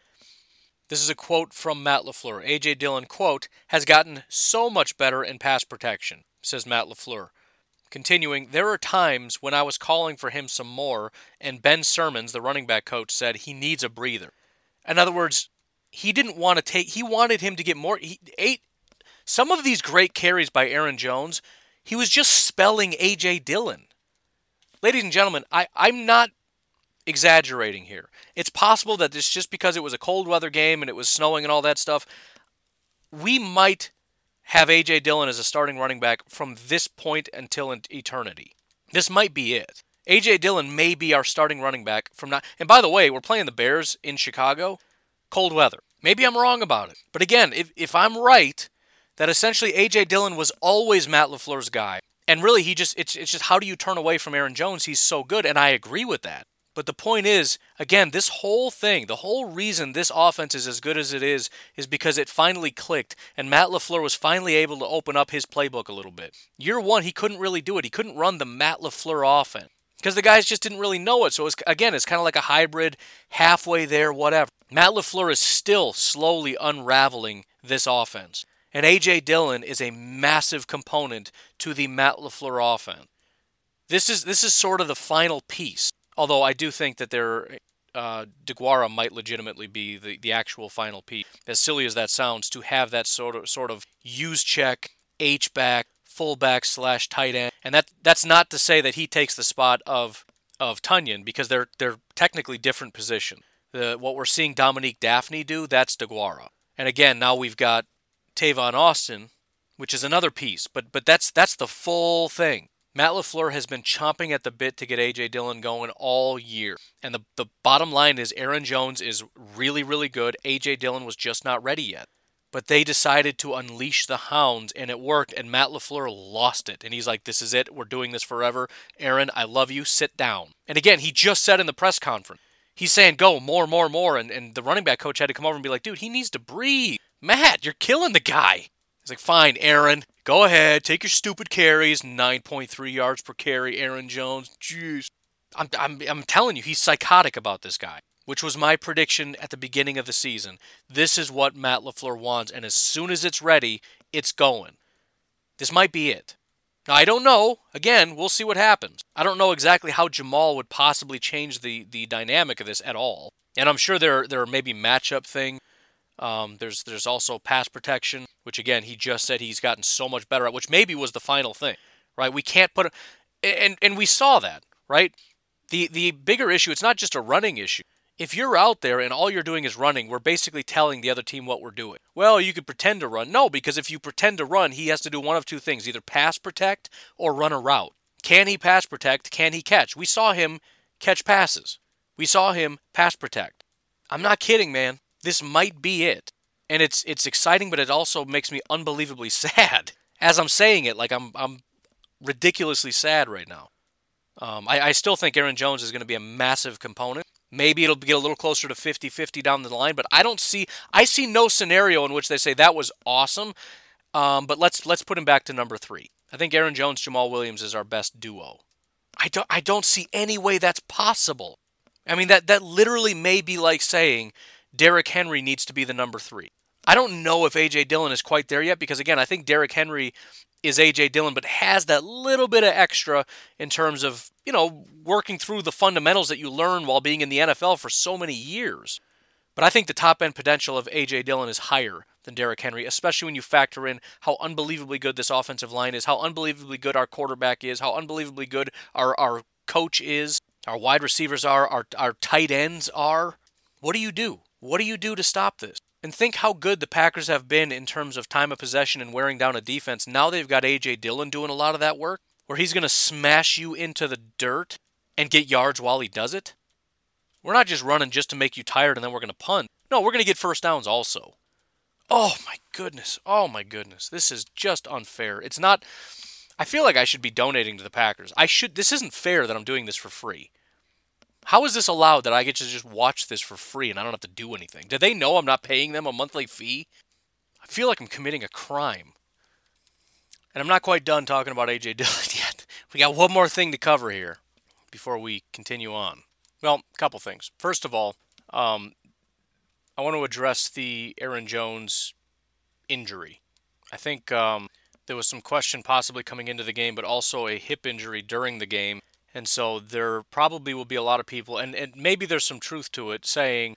A: This is a quote from Matt LaFleur. A.J. Dillon, quote, has gotten so much better in pass protection, says Matt LaFleur. Continuing, there are times when I was calling for him some more, and Ben Sirmans, the running back coach, said he needs a breather. In other words, he didn't want to take. He wanted him to get more. He ate Some of these great carries by Aaron Jones, he was just spelling AJ Dillon. Ladies and gentlemen, I, I'm not exaggerating here. It's possible that it's just because it was a cold weather game and it was snowing and all that stuff. We might have AJ Dillon as a starting running back from this point until eternity. This might be it. AJ Dillon may be our starting running back from now. And by the way, we're playing the Bears in Chicago, cold weather. Maybe I'm wrong about it. But again, if, if I'm right that essentially AJ Dillon was always Matt LaFleur's guy, and really he just it's it's just how do you turn away from Aaron Jones? He's so good, and I agree with that. But the point is, again, this whole thing, the whole reason this offense is as good as it is, is because it finally clicked, and Matt LaFleur was finally able to open up his playbook a little bit. Year one, he couldn't really do it. He couldn't run the Matt LaFleur offense because the guys just didn't really know it. So, it was, again, it's kind of like a hybrid, halfway there, whatever. Matt LaFleur is still slowly unraveling this offense. And A.J. Dillon is a massive component to the Matt LaFleur offense. This is, this is sort of the final piece. Although I do think that there, uh, DeGuara might legitimately be the, the actual final piece. As silly as that sounds, to have that sort of sort of use check, H back, fullback slash tight end, and that that's not to say that he takes the spot of of Tonyan because they're they're technically different positions. The what we're seeing Dominique Dafney do, that's DeGuara. And again, now we've got Tavon Austin, which is another piece, but but that's that's the full thing. Matt LaFleur has been chomping at the bit to get A.J. Dillon going all year. And the, the bottom line is Aaron Jones is really, really good. A.J. Dillon was just not ready yet. But they decided to unleash the hounds, and it worked, and Matt LaFleur lost it. And he's like, This is it. We're doing this forever. Aaron, I love you. Sit down. And again, he just said in the press conference, he's saying, Go, more, more, more. And, and the running back coach had to come over and be like, Dude, he needs to breathe. Matt, you're killing the guy. He's like, Fine, Aaron. Go ahead, take your stupid carries. 9.3 yards per carry, Aaron Jones. Jeez. I'm, I'm, I'm telling you, he's psychotic about this guy, which was my prediction at the beginning of the season. This is what Matt LaFleur wants, and as soon as it's ready, it's going. This might be it. Now, I don't know. Again, we'll see what happens. I don't know exactly how Jamaal would possibly change the, the dynamic of this at all. And I'm sure there, there are maybe matchup things um, there's there's also pass protection, which again he just said he's gotten so much better at, which maybe was the final thing, right? We can't put, a, and and we saw that, right? The the bigger issue, it's not just a running issue. If you're out there and all you're doing is running, we're basically telling the other team what we're doing. Well, you could pretend to run. No, because if you pretend to run, he has to do one of two things either pass protect or run a route. Can he pass protect? Can he catch? We saw him catch passes. We saw him pass protect. I'm not kidding, man this might be it. And it's it's exciting, but it also makes me unbelievably sad as I'm saying it. Like I'm I'm ridiculously sad right now. Um, I, I still think Aaron Jones is going to be a massive component. Maybe it'll get a little closer to 50-50 down the line, but I don't see I see no scenario in which they say that was awesome. Um, but let's let's put him back to number three. I think Aaron Jones Jamaal Williams is our best duo. I don't I don't see any way that's possible. I mean that that literally may be like saying Derrick Henry needs to be the number three. I don't know if A.J. Dillon is quite there yet because, again, I think Derrick Henry is A.J. Dillon, but has that little bit of extra in terms of, you know, working through the fundamentals that you learn while being in the NFL for so many years. But I think the top end potential of A.J. Dillon is higher than Derrick Henry, especially when you factor in how unbelievably good this offensive line is, how unbelievably good our quarterback is, how unbelievably good our, our coach is, our wide receivers are, our, our tight ends are. What do you do? What do you do to stop this? And think how good the Packers have been in terms of time of possession and wearing down a defense. Now they've got A.J. Dillon doing a lot of that work, where he's going to smash you into the dirt and get yards while he does it. We're not just running just to make you tired and then we're going to punt. No, we're going to get first downs also. Oh my goodness. Oh my goodness. This is just unfair. It's not. I feel like I should be donating to the Packers. I should. This isn't fair that I'm doing this for free. How is this allowed that I get to just watch this for free and I don't have to do anything? Do they know I'm not paying them a monthly fee? I feel like I'm committing a crime. And I'm not quite done talking about AJ Dillon yet. We got one more thing to cover here before we continue on. Well, a couple things. First of all, um, I want to address the Aaron Jones injury. I think um, there was some question possibly coming into the game, but also a hip injury during the game and so there probably will be a lot of people, and, and maybe there's some truth to it, saying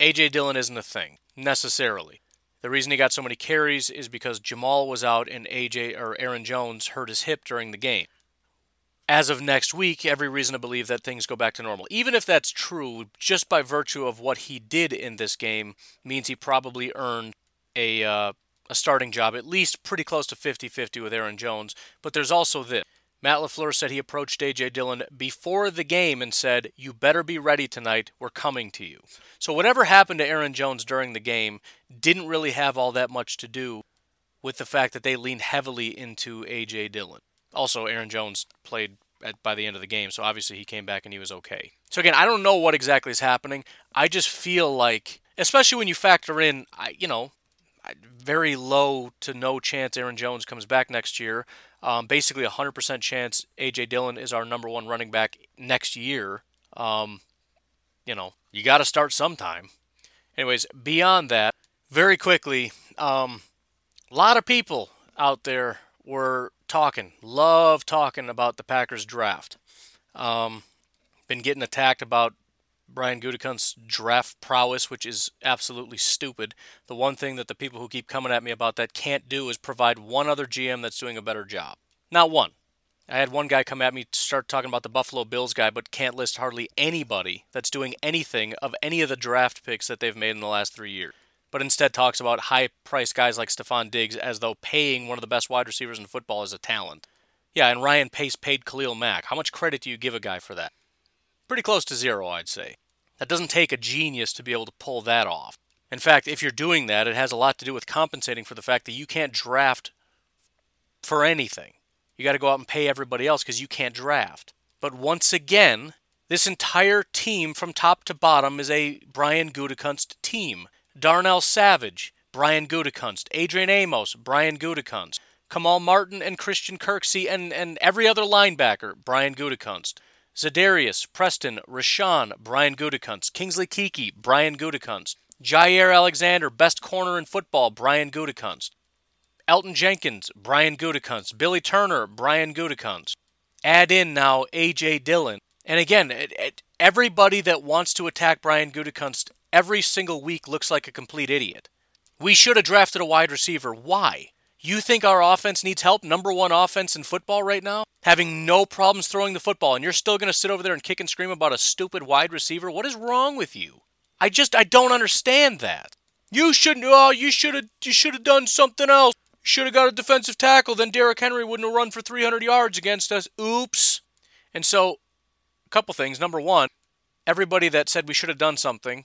A: A.J. Dillon isn't a thing, necessarily. The reason he got so many carries is because Jamaal was out and AJ or Aaron Jones hurt his hip during the game. As of next week, every reason to believe that things go back to normal. Even if that's true, just by virtue of what he did in this game, means he probably earned a uh, a starting job, at least pretty close to 50-50 with Aaron Jones. But there's also this. Matt LaFleur said he approached A.J. Dillon before the game and said, You better be ready tonight. We're coming to you. So, whatever happened to Aaron Jones during the game didn't really have all that much to do with the fact that they leaned heavily into A.J. Dillon. Also, Aaron Jones played at, by the end of the game, so obviously he came back and he was okay. So, again, I don't know what exactly is happening. I just feel like, especially when you factor in, you know, very low to no chance Aaron Jones comes back next year. Um, basically, a 100% chance A.J. Dillon is our number one running back next year. Um, you know, you got to start sometime. Anyways, beyond that, very quickly, um, a lot of people out there were talking, love talking about the Packers draft. Um, been getting attacked about Brian Gutekunst's draft prowess, which is absolutely stupid. The one thing that the people who keep coming at me about that can't do is provide one other GM that's doing a better job. Not one. I had one guy come at me start talking about the Buffalo Bills guy, but can't list hardly anybody that's doing anything of any of the draft picks that they've made in the last three years. But instead talks about high priced guys like Stefon Diggs as though paying one of the best wide receivers in football is a talent. Yeah, and Ryan Pace paid Khalil Mack. How much credit do you give a guy for that? Pretty close to zero, I'd say. That doesn't take a genius to be able to pull that off. In fact, if you're doing that, it has a lot to do with compensating for the fact that you can't draft for anything. You got to go out and pay everybody else because you can't draft. But once again, this entire team from top to bottom is a Brian Gutekunst team. Darnell Savage, Brian Gutekunst. Adrian Amos, Brian Gutekunst. Kamal Martin and Christian Kirksey and, and every other linebacker, Brian Gutekunst. Za'Darius, Preston, Rashan, Brian Gutekunst, Kingsley Keke, Brian Gutekunst, Jaire Alexander, best corner in football, Brian Gutekunst, Elgton Jenkins, Brian Gutekunst, Billy Turner, Brian Gutekunst. Add in now A.J. Dillon. And again, it, it, everybody that wants to attack Brian Gutekunst every single week looks like a complete idiot. We should have drafted a wide receiver. Why? You think our offense needs help? Number one offense in football right now? Having no problems throwing the football, and you're still going to sit over there and kick and scream about a stupid wide receiver? What is wrong with you? I just, I don't understand that. You shouldn't, oh, you should have, you should have done something else. Should have got a defensive tackle, then Derrick Henry wouldn't have run for 300 yards against us. Oops. And so, a couple things. Number one, everybody that said we should have done something,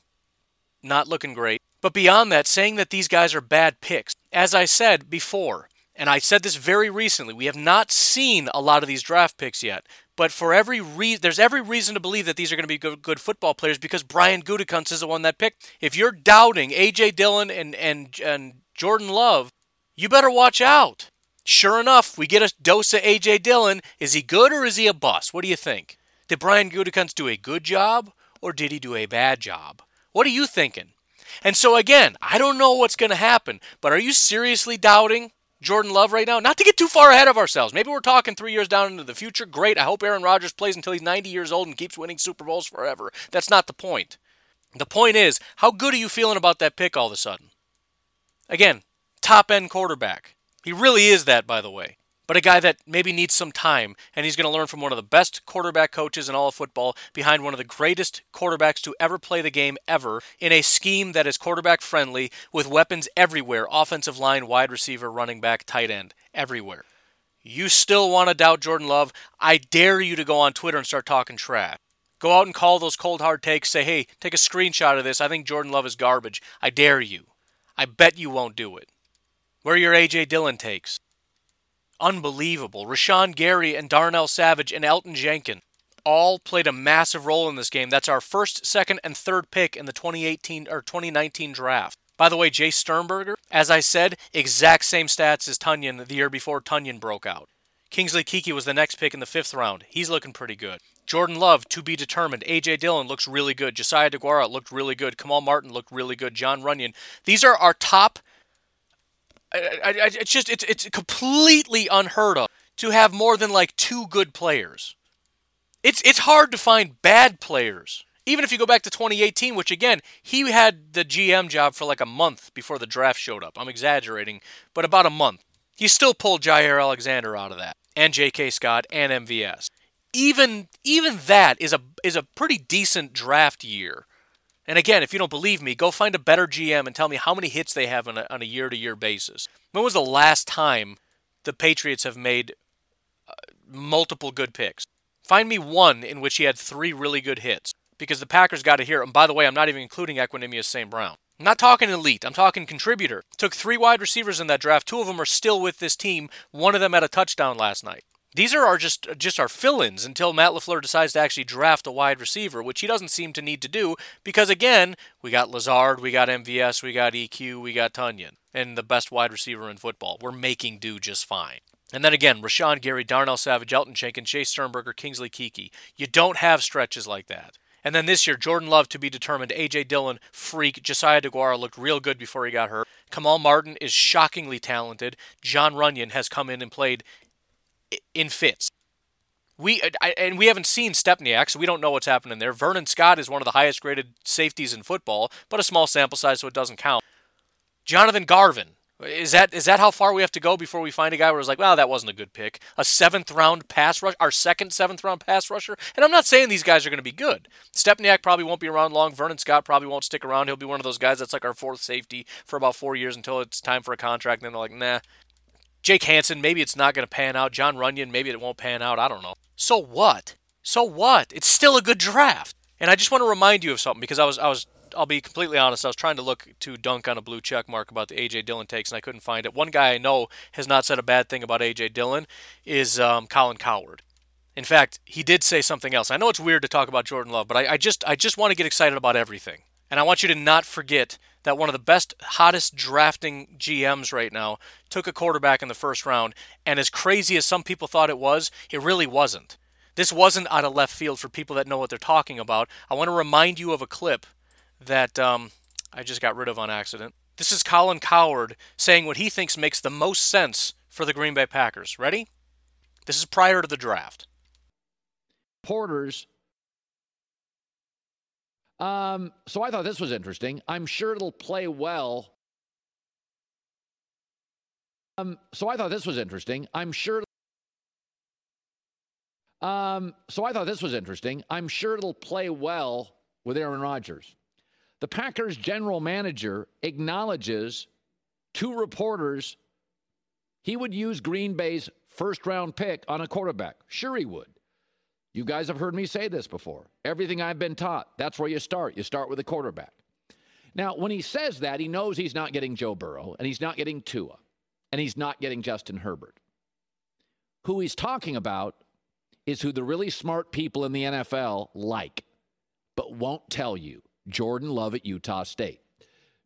A: not looking great. But beyond that, saying that these guys are bad picks, as I said before, and I said this very recently, we have not seen a lot of these draft picks yet. But for every re- there's every reason to believe that these are going to be good, good football players because Brian Gutekunst is the one that picked. If you're doubting AJ Dillon and and and Jordan Love, you better watch out. Sure enough, we get a dose of AJ Dillon. Is he good or is he a bust? What do you think? Did Brian Gutekunst do a good job or did he do a bad job? What are you thinking? And so, again, I don't know what's going to happen, but are you seriously doubting Jordan Love right now? Not to get too far ahead of ourselves. Maybe we're talking three years down into the future. Great. I hope Aaron Rodgers plays until he's 90 years old and keeps winning Super Bowls forever. That's not the point. The point is, how good are you feeling about that pick all of a sudden? Again, top end quarterback. He really is that, by the way but a guy that maybe needs some time, and he's going to learn from one of the best quarterback coaches in all of football, behind one of the greatest quarterbacks to ever play the game ever, in a scheme that is quarterback friendly, with weapons everywhere offensive line, wide receiver, running back, tight end, everywhere. You still want to doubt Jordan Love? I dare you to go on Twitter and start talking trash. Go out and call those cold hard takes. Say, hey, take a screenshot of this. I think Jordan Love is garbage. I dare you. I bet you won't do it. Where are your A.J. Dillon takes? Unbelievable. Rashan Gary and Darnell Savage and Elgton Jenkins all played a massive role in this game. That's our first, second, and third pick in the 2018 or 2019 draft. By the way, Jace Sternberger, as I said, exact same stats as Tonyan the year before Tonyan broke out. Kingsley Keke was the next pick in the fifth round. He's looking pretty good. Jordan Love, to be determined. A.J. Dillon looks really good. Josiah DeGuara looked really good. Kamal Martin looked really good. Jon Runyan. These are our top I, I, it's just it's it's completely unheard of to have more than like two good players. It's it's hard to find bad players Even if you go back to 2018, which again, he had the GM job for like a month before the draft showed up. I'm exaggerating, but about a month. He still pulled Jaire Alexander out of that, and J.K. Scott and MVS. Even even that is a is a pretty decent draft year. And again, if you don't believe me, go find a better GM and tell me how many hits they have on a, on a year-to-year basis. When was the last time the Patriots have made uh, multiple good picks? Find me one in which he had three really good hits because the Packers got to hear. And by the way, I'm not even including Equanimeous St. Brown. I'm not talking elite. I'm talking contributor. Took three wide receivers in that draft. Two of them are still with this team. One of them had a touchdown last night. These are our just just our fill-ins until Matt LaFleur decides to actually draft a wide receiver, which he doesn't seem to need to do because again, we got Lazard, we got MVS, we got EQ, we got Tonyan, and the best wide receiver in football. We're making do just fine. And then again, Rashan Gary, Darnell Savage, Elgton Jenkins, Jace Sternberger, Kingsley Keke. You don't have stretches like that. And then this year, Jordan Love to be determined. A.J. Dillon, freak. Josiah DeGuara looked real good before he got hurt. Kamal Martin is shockingly talented. Jon Runyan has come in and played in fits. We I, and we haven't seen Stepaniak, so we don't know what's happening there. Vernon Scott is one of the highest graded safeties in football, but a small sample size, so it doesn't count. Jonathan Garvin, is that is that how far we have to go before we find a guy where it's like, well, that wasn't a good pick, a seventh round pass rush, our second seventh round pass rusher? And I'm not saying these guys are going to be good. Stepaniak probably won't be around long. Vernon Scott probably won't stick around. He'll be one of those guys that's like our fourth safety for about four years until it's time for a contract. And then they're like, nah. Jake Hanson, maybe it's not going to pan out. Jon Runyan, maybe it won't pan out. I don't know. So what? So what? It's still a good draft. And I just want to remind you of something because I was I was I'll be completely honest. I was trying to look to dunk on a blue check mark about the AJ Dillon takes, and I couldn't find it. One guy I know has not said a bad thing about AJ Dillon is um, Colin Cowherd. In fact, he did say something else. I know it's weird to talk about Jordan Love, but I, I just I just want to get excited about everything, and I want you to not forget that one of the best, hottest drafting GMs right now took a quarterback in the first round, and as crazy as some people thought it was, it really wasn't. This wasn't out of left field for people that know what they're talking about. I want to remind you of a clip that um, I just got rid of on accident. This is Colin Cowherd saying what he thinks makes the most sense for the Green Bay Packers. Ready? This is prior to the draft.
B: Porters. Um, so I thought this was interesting. I'm sure it'll play well. Um, so I thought this was interesting. I'm sure. Um, so I thought this was interesting. I'm sure it'll play well with Aaron Rodgers. The Packers general manager acknowledges to reporters he would use Green Bay's first round pick on a quarterback. Sure, he would. You guys have heard me say this before. Everything I've been taught, that's where you start. You start with a quarterback. Now, when he says that, he knows he's not getting Joe Burrow, and he's not getting Tua, and he's not getting Justin Herbert. Who he's talking about is who the really smart people in the NFL like, but won't tell you. Jordan Love at Utah State.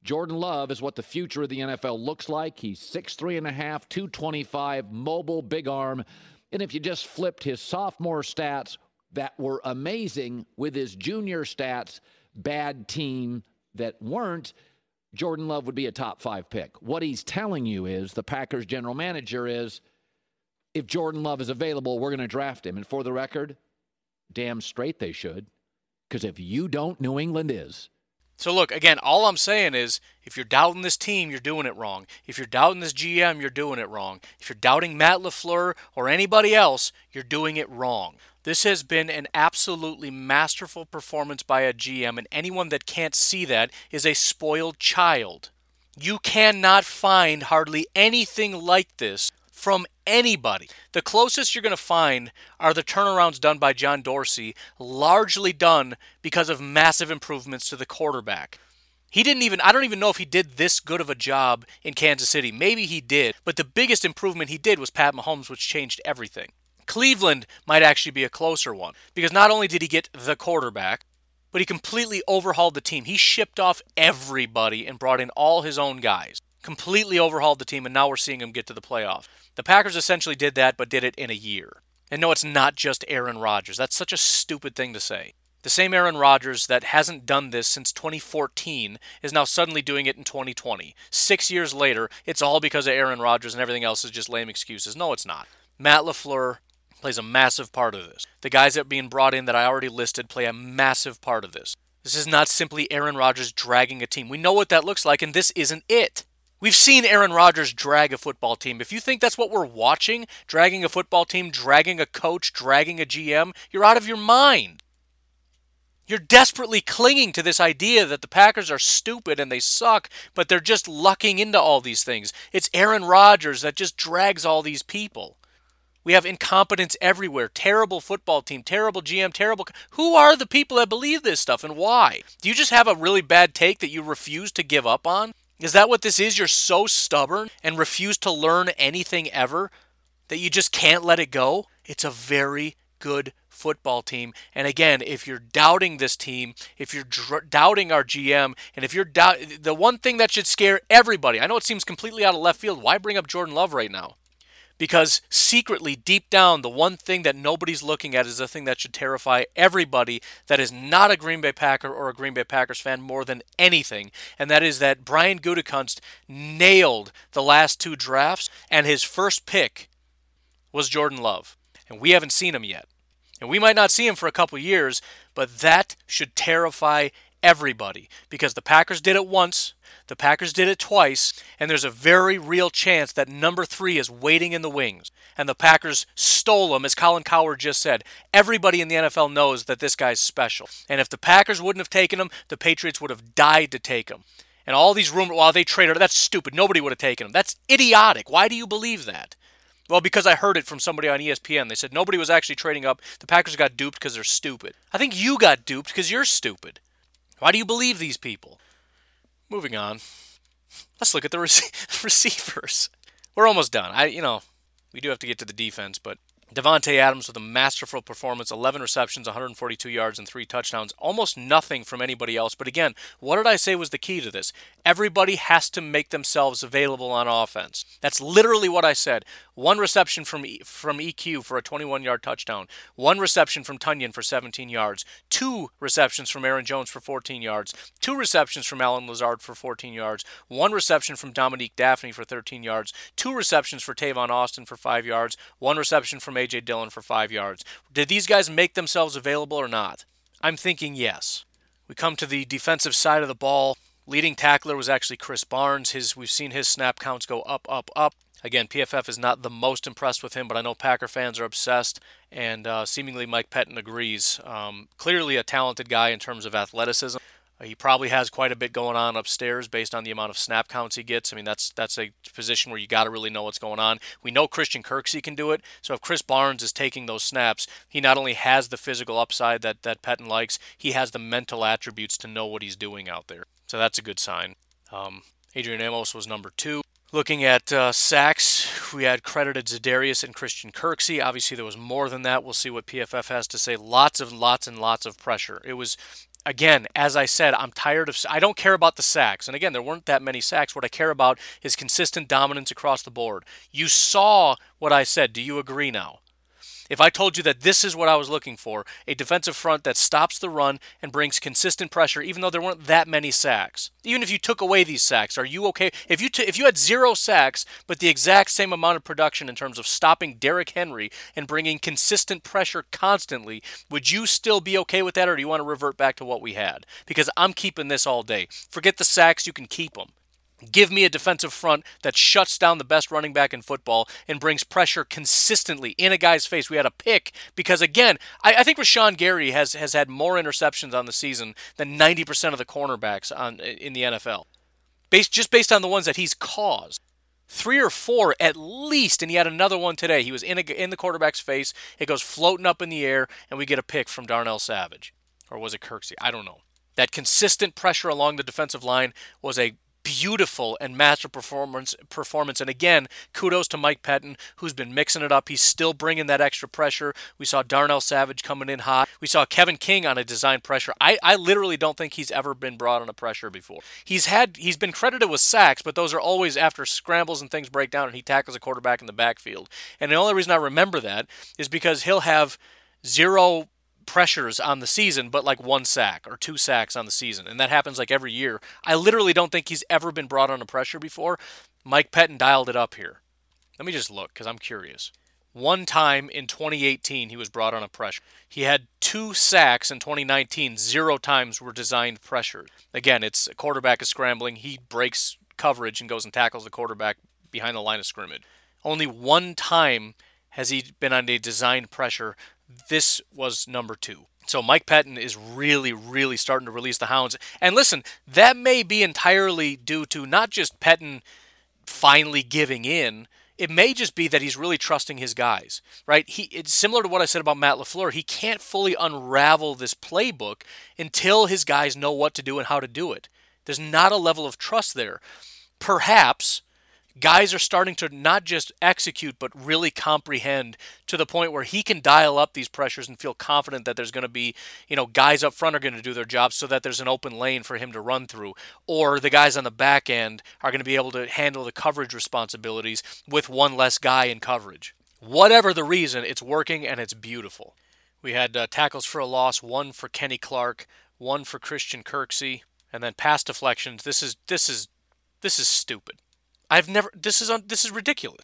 B: Jordan Love is what the future of the NFL looks like. He's 6'3 and a half, 225, mobile, big arm. And if you just flipped his sophomore stats that were amazing with his junior stats, bad team that weren't, Jordan Love would be a top five pick. What he's telling you is the Packers general manager is if Jordan Love is available, we're going to draft him. And for the record, damn straight they should. Because if you don't, New England is.
A: So look, again, all I'm saying is if you're doubting this team, you're doing it wrong. If you're doubting this GM, you're doing it wrong. If you're doubting Matt LaFleur or anybody else, you're doing it wrong. This has been an absolutely masterful performance by a GM, and anyone that can't see that is a spoiled child. You cannot find hardly anything like this from anybody. The closest you're going to find are the turnarounds done by John Dorsey, largely done because of massive improvements to the quarterback. He didn't even, I don't even know if he did this good of a job in Kansas City. Maybe he did, but the biggest improvement he did was Pat Mahomes, which changed everything. Cleveland might actually be a closer one because not only did he get the quarterback, but he completely overhauled the team. He shipped off everybody and brought in all his own guys completely overhauled the team, and now we're seeing him get to the playoff. The Packers essentially did that, but did it in a year. And no, it's not just Aaron Rodgers. That's such a stupid thing to say. The same Aaron Rodgers that hasn't done this since 2014 is now suddenly doing it in 2020. Six years later, it's all because of Aaron Rodgers and everything else is just lame excuses. No, it's not. Matt LaFleur plays a massive part of this. The guys that are being brought in that I already listed play a massive part of this. This is not simply Aaron Rodgers dragging a team. We know what that looks like, and this isn't it. We've seen Aaron Rodgers drag a football team. If you think that's what we're watching, dragging a football team, dragging a coach, dragging a GM, you're out of your mind. You're desperately clinging to this idea that the Packers are stupid and they suck, but they're just lucking into all these things. It's Aaron Rodgers that just drags all these people. We have incompetence everywhere. Terrible football team, terrible GM, terrible. Who are the people that believe this stuff and why? Do you just have a really bad take that you refuse to give up on? Is that what this is? You're so stubborn and refuse to learn anything ever that you just can't let it go? It's a very good football team. And again, if you're doubting this team, if you're dr- doubting our GM, and if you're doubt the one thing that should scare everybody, I know it seems completely out of left field. Why bring up Jordan Love right now? Because secretly, deep down, the one thing that nobody's looking at is the thing that should terrify everybody that is not a Green Bay Packer or a Green Bay Packers fan more than anything. And that is that Brian Gutekunst nailed the last two drafts, and his first pick was Jordan Love. And we haven't seen him yet. And we might not see him for a couple years, but that should terrify everybody because the Packers did it once, the Packers did it twice, and there's a very real chance that number three is waiting in the wings. And the Packers stole him, as Colin Cowherd just said. Everybody in the NFL knows that this guy's special. And if the Packers wouldn't have taken him, the Patriots would have died to take him. And all these rumors, while well, they traded, that's stupid. Nobody would have taken him. That's idiotic. Why do you believe that? Well, because I heard it from somebody on ESPN. They said nobody was actually trading up. The Packers got duped because they're stupid. I think you got duped because you're stupid. Why do you believe these people? Moving on. Let's look at the rec- receivers. We're almost done. I, you know, we do have to get to the defense, but Davante Adams with a masterful performance, 11 receptions, 142 yards, and three touchdowns. Almost nothing from anybody else. But again, what did I say was the key to this? Everybody has to make themselves available on offense. That's literally what I said. One reception from e- from EQ for a 21-yard touchdown. One reception from Tonyan for 17 yards. Two receptions from Aaron Jones for 14 yards. Two receptions from Allen Lazard for 14 yards. One reception from Dominique Dafney for 13 yards. Two receptions for Tavon Austin for 5 yards. One reception from A.J. Dillon for 5 yards. Did these guys make themselves available or not? I'm thinking yes. We come to the defensive side of the ball. Leading tackler was actually Krys Barnes. His we've seen his snap counts go up, up, up. Again, PFF is not the most impressed with him, but I know Packer fans are obsessed, and uh, seemingly Mike Pettine agrees. Um, clearly, a talented guy in terms of athleticism. Uh, he probably has quite a bit going on upstairs based on the amount of snap counts he gets. I mean, that's that's a position where you got to really know what's going on. We know Christian Kirksey can do it. So if Krys Barnes is taking those snaps, he not only has the physical upside that that Pettine likes, he has the mental attributes to know what he's doing out there. So that's a good sign. Um, Adrian Amos was number two. Looking at uh, sacks, we had credited Za'Darius and Christian Kirksey. Obviously, there was more than that. We'll see what PFF has to say. Lots and lots and lots of pressure. It was, again, as I said, I'm tired of. I don't care about the sacks. And again, there weren't that many sacks. What I care about is consistent dominance across the board. You saw what I said. Do you agree now? If I told you that this is what I was looking for, a defensive front that stops the run and brings consistent pressure, even though there weren't that many sacks. Even if you took away these sacks, are you okay? If you t- if you had zero sacks, but the exact same amount of production in terms of stopping Derrick Henry and bringing consistent pressure constantly, would you still be okay with that, or do you want to revert back to what we had? Because I'm keeping this all day. Forget the sacks; you can keep them. Give me a defensive front that shuts down the best running back in football and brings pressure consistently in a guy's face. We had a pick because, again, I, I think Rashan Gary has, has had more interceptions on the season than 90% of the cornerbacks on in the NFL, based just based on the ones that he's caused. Three or four at least, and he had another one today. He was in a, in the quarterback's face. It goes floating up in the air, and we get a pick from Darnell Savage, or was it Kirksey? I don't know. That consistent pressure along the defensive line was a beautiful and master performance performance. And again kudos to Mike Pettine who's been mixing it up. He's still bringing that extra pressure. We saw Darnell Savage coming in hot. We saw Kevin King on a design pressure. I, I literally don't think he's ever been brought on a pressure before. He's had he's been credited with sacks but those are always after scrambles and things break down and he tackles a quarterback in the backfield. And the only reason I remember that is because he'll have zero pressures on the season, but like one sack or two sacks on the season. And that happens like every year. I literally don't think he's ever been brought under pressure before. Mike Pettine dialed it up here. Let me just look because I'm curious. One time in 2018, he was brought on a pressure. He had two sacks in 2019. Zero times were designed pressures. Again, it's a quarterback is scrambling. He breaks coverage and goes and tackles the quarterback behind the line of scrimmage. Only one time has he been on a designed pressure. This was number two. So Mike Pettine is really, really starting to release the hounds. And listen, that may be entirely due to not just Pettine finally giving in. It may just be that he's really trusting his guys, right? He it's similar to what I said about Matt LaFleur. He can't fully unravel this playbook until his guys know what to do and how to do it. There's not a level of trust there. Perhaps guys are starting to not just execute but really comprehend to the point where he can dial up these pressures and feel confident that there's going to be you know guys up front are going to do their job so that there's an open lane for him to run through. Or the guys on the back end are going to be able to handle the coverage responsibilities with one less guy in coverage. Whatever the reason it's working and it's beautiful. We had uh, tackles for a loss one for kenny clark one for christian kirksey and then pass deflections. This is this is this is stupid I've never. This is this is ridiculous.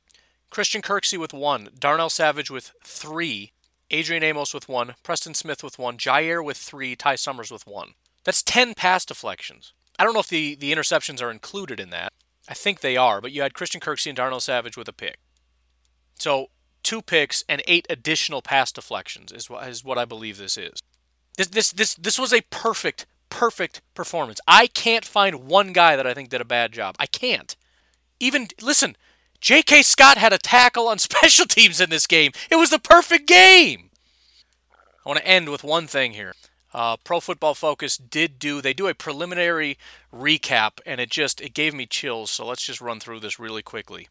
A: Christian Kirksey with one, Darnell Savage with three, Adrian Amos with one, Preston Smith with one, Jaire with three, Ty Summers with one. That's ten pass deflections. I don't know if the the interceptions are included in that. I think they are, but you had Christian Kirksey and Darnell Savage with a pick. So two picks and eight additional pass deflections is what is what I believe this is. This this this this was a perfect perfect performance. I can't find one guy that I think did a bad job. I can't. Even listen, J.K. Scott had a tackle on special teams in this game. It was the perfect game. I want to end with one thing here. Uh, Pro Football Focus did do they do a preliminary recap, and it just it gave me chills. So let's just run through this really quickly.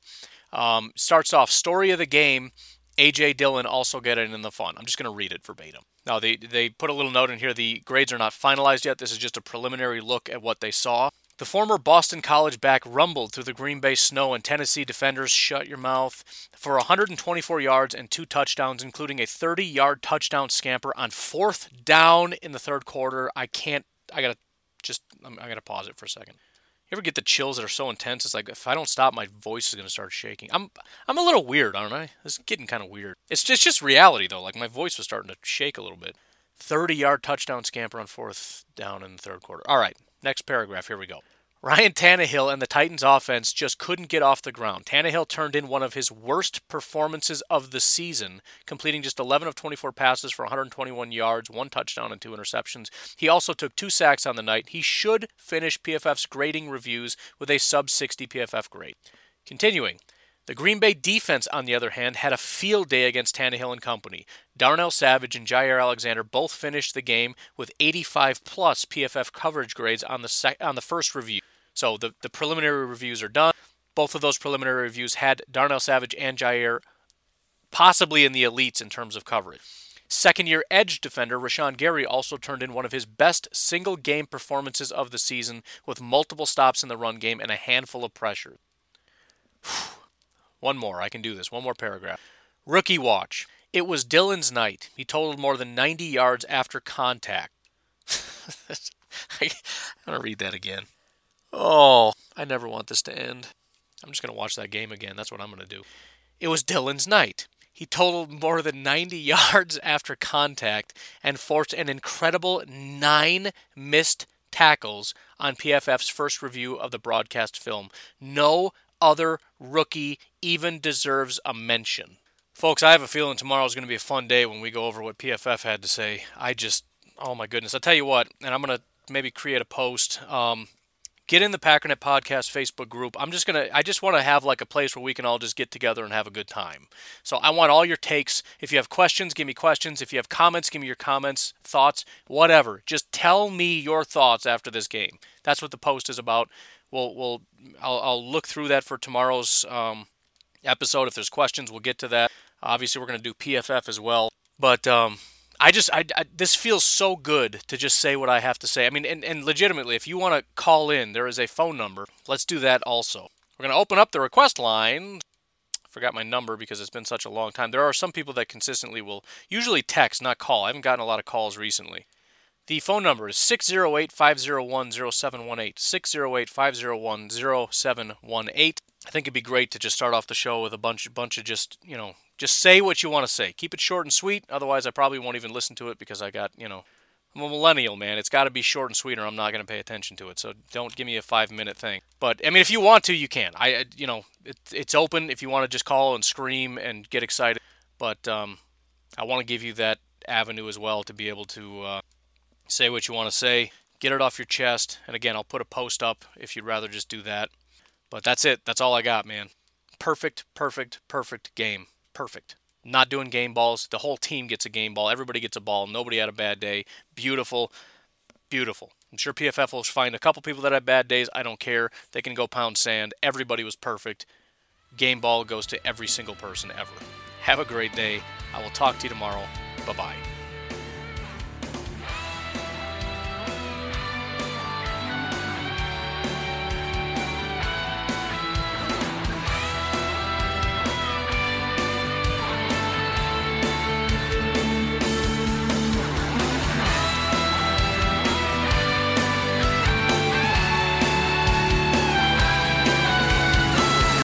A: Um, starts off story of the game. AJ Dillon also getting in in the fun. I'm just going to read it verbatim. Now they they put a little note in here. The grades are not finalized yet. This is just a preliminary look at what they saw. The former Boston College back rumbled through the Green Bay snow, and Tennessee defenders shut your mouth for 124 yards and two touchdowns, including a 30 yard touchdown scamper on fourth down in the third quarter. I can't, I gotta just, I'm, I gotta pause it for a second. You ever get the chills that are so intense? It's like if I don't stop, my voice is gonna start shaking. I'm I'm a little weird, aren't I? It's getting kind of weird. It's just, it's just reality though. Like my voice was starting to shake a little bit. 30 yard touchdown scamper on fourth down in the third quarter. All right, next paragraph. Here we go. Ryan Tannehill and the Titans offense just couldn't get off the ground. Tannehill turned in one of his worst performances of the season, completing just 11 of 24 passes for 121 yards, one touchdown, and two interceptions. He also took two sacks on the night. He should finish PFF's grading reviews with a sub 60 PFF grade. Continuing. The Green Bay defense, on the other hand, had a field day against Tannehill and company. Darnell Savage and Jaire Alexander both finished the game with 85 plus PFF coverage grades on the sec- on the first review. So the, the preliminary reviews are done. Both of those preliminary reviews had Darnell Savage and Jaire possibly in the elites in terms of coverage. Second year edge defender Rashan Gary also turned in one of his best single game performances of the season with multiple stops in the run game and a handful of pressure. One more, I can do this. One more paragraph. Rookie watch. It was Dillon's night. He totaled more than 90 yards after contact. I'm going to read that again. Oh, I never want this to end. I'm just going to watch that game again. That's what I'm going to do. It was Dillon's night. He totaled more than 90 yards after contact and forced an incredible nine missed tackles on PFF's first review of the broadcast film. No other rookie even deserves a mention. Folks, I have a feeling tomorrow is going to be a fun day when we go over what PFF had to say. I just, oh my goodness. I'll tell you what, and I'm going to maybe create a post. Um, get in the Packernet Podcast Facebook group. I'm just gonna I just want to have like a place where we can all just get together and have a good time. So I want all your takes. If you have questions, give me questions. If you have comments, give me your comments, thoughts, whatever. Just tell me your thoughts after this game. That's what the post is about. We'll we'll I'll, I'll look through that for tomorrow's um, episode. If there's questions, we'll get to that. Obviously, we're gonna do PFF as well. But um, I just, I, I, this feels so good to just say what I have to say. I mean, and, and legitimately, if you want to call in, there is a phone number. Let's do that also. We're going to open up the request line. I forgot my number because it's been such a long time. There are some people that consistently will usually text, not call. I haven't gotten a lot of calls recently. The phone number is 608 501 0718. 608 501 0718. I think it'd be great to just start off the show with a bunch, bunch of just, you know, Just say what you want to say. Keep it short and sweet. Otherwise, I probably won't even listen to it because I got, you know, I'm a millennial, man. It's got to be short and sweet, or I'm not going to pay attention to it. So don't give me a five minute thing. But I mean, if you want to, you can. I, you know, it, it's open. If you want to just call and scream and get excited, but um, I want to give you that avenue as well to be able to uh, say what you want to say, get it off your chest. And again, I'll put a post up if you'd rather just do that. But that's it. That's all I got, man. Perfect, perfect, perfect game perfect. Not doing game balls. The whole team gets a game ball. Everybody gets a ball. Nobody had a bad day. Beautiful. Beautiful. I'm sure PFF will find a couple people that had bad days. I don't care. They can go pound sand. Everybody was perfect. Game ball goes to every single person ever. Have a great day. I will talk to you tomorrow. Bye bye.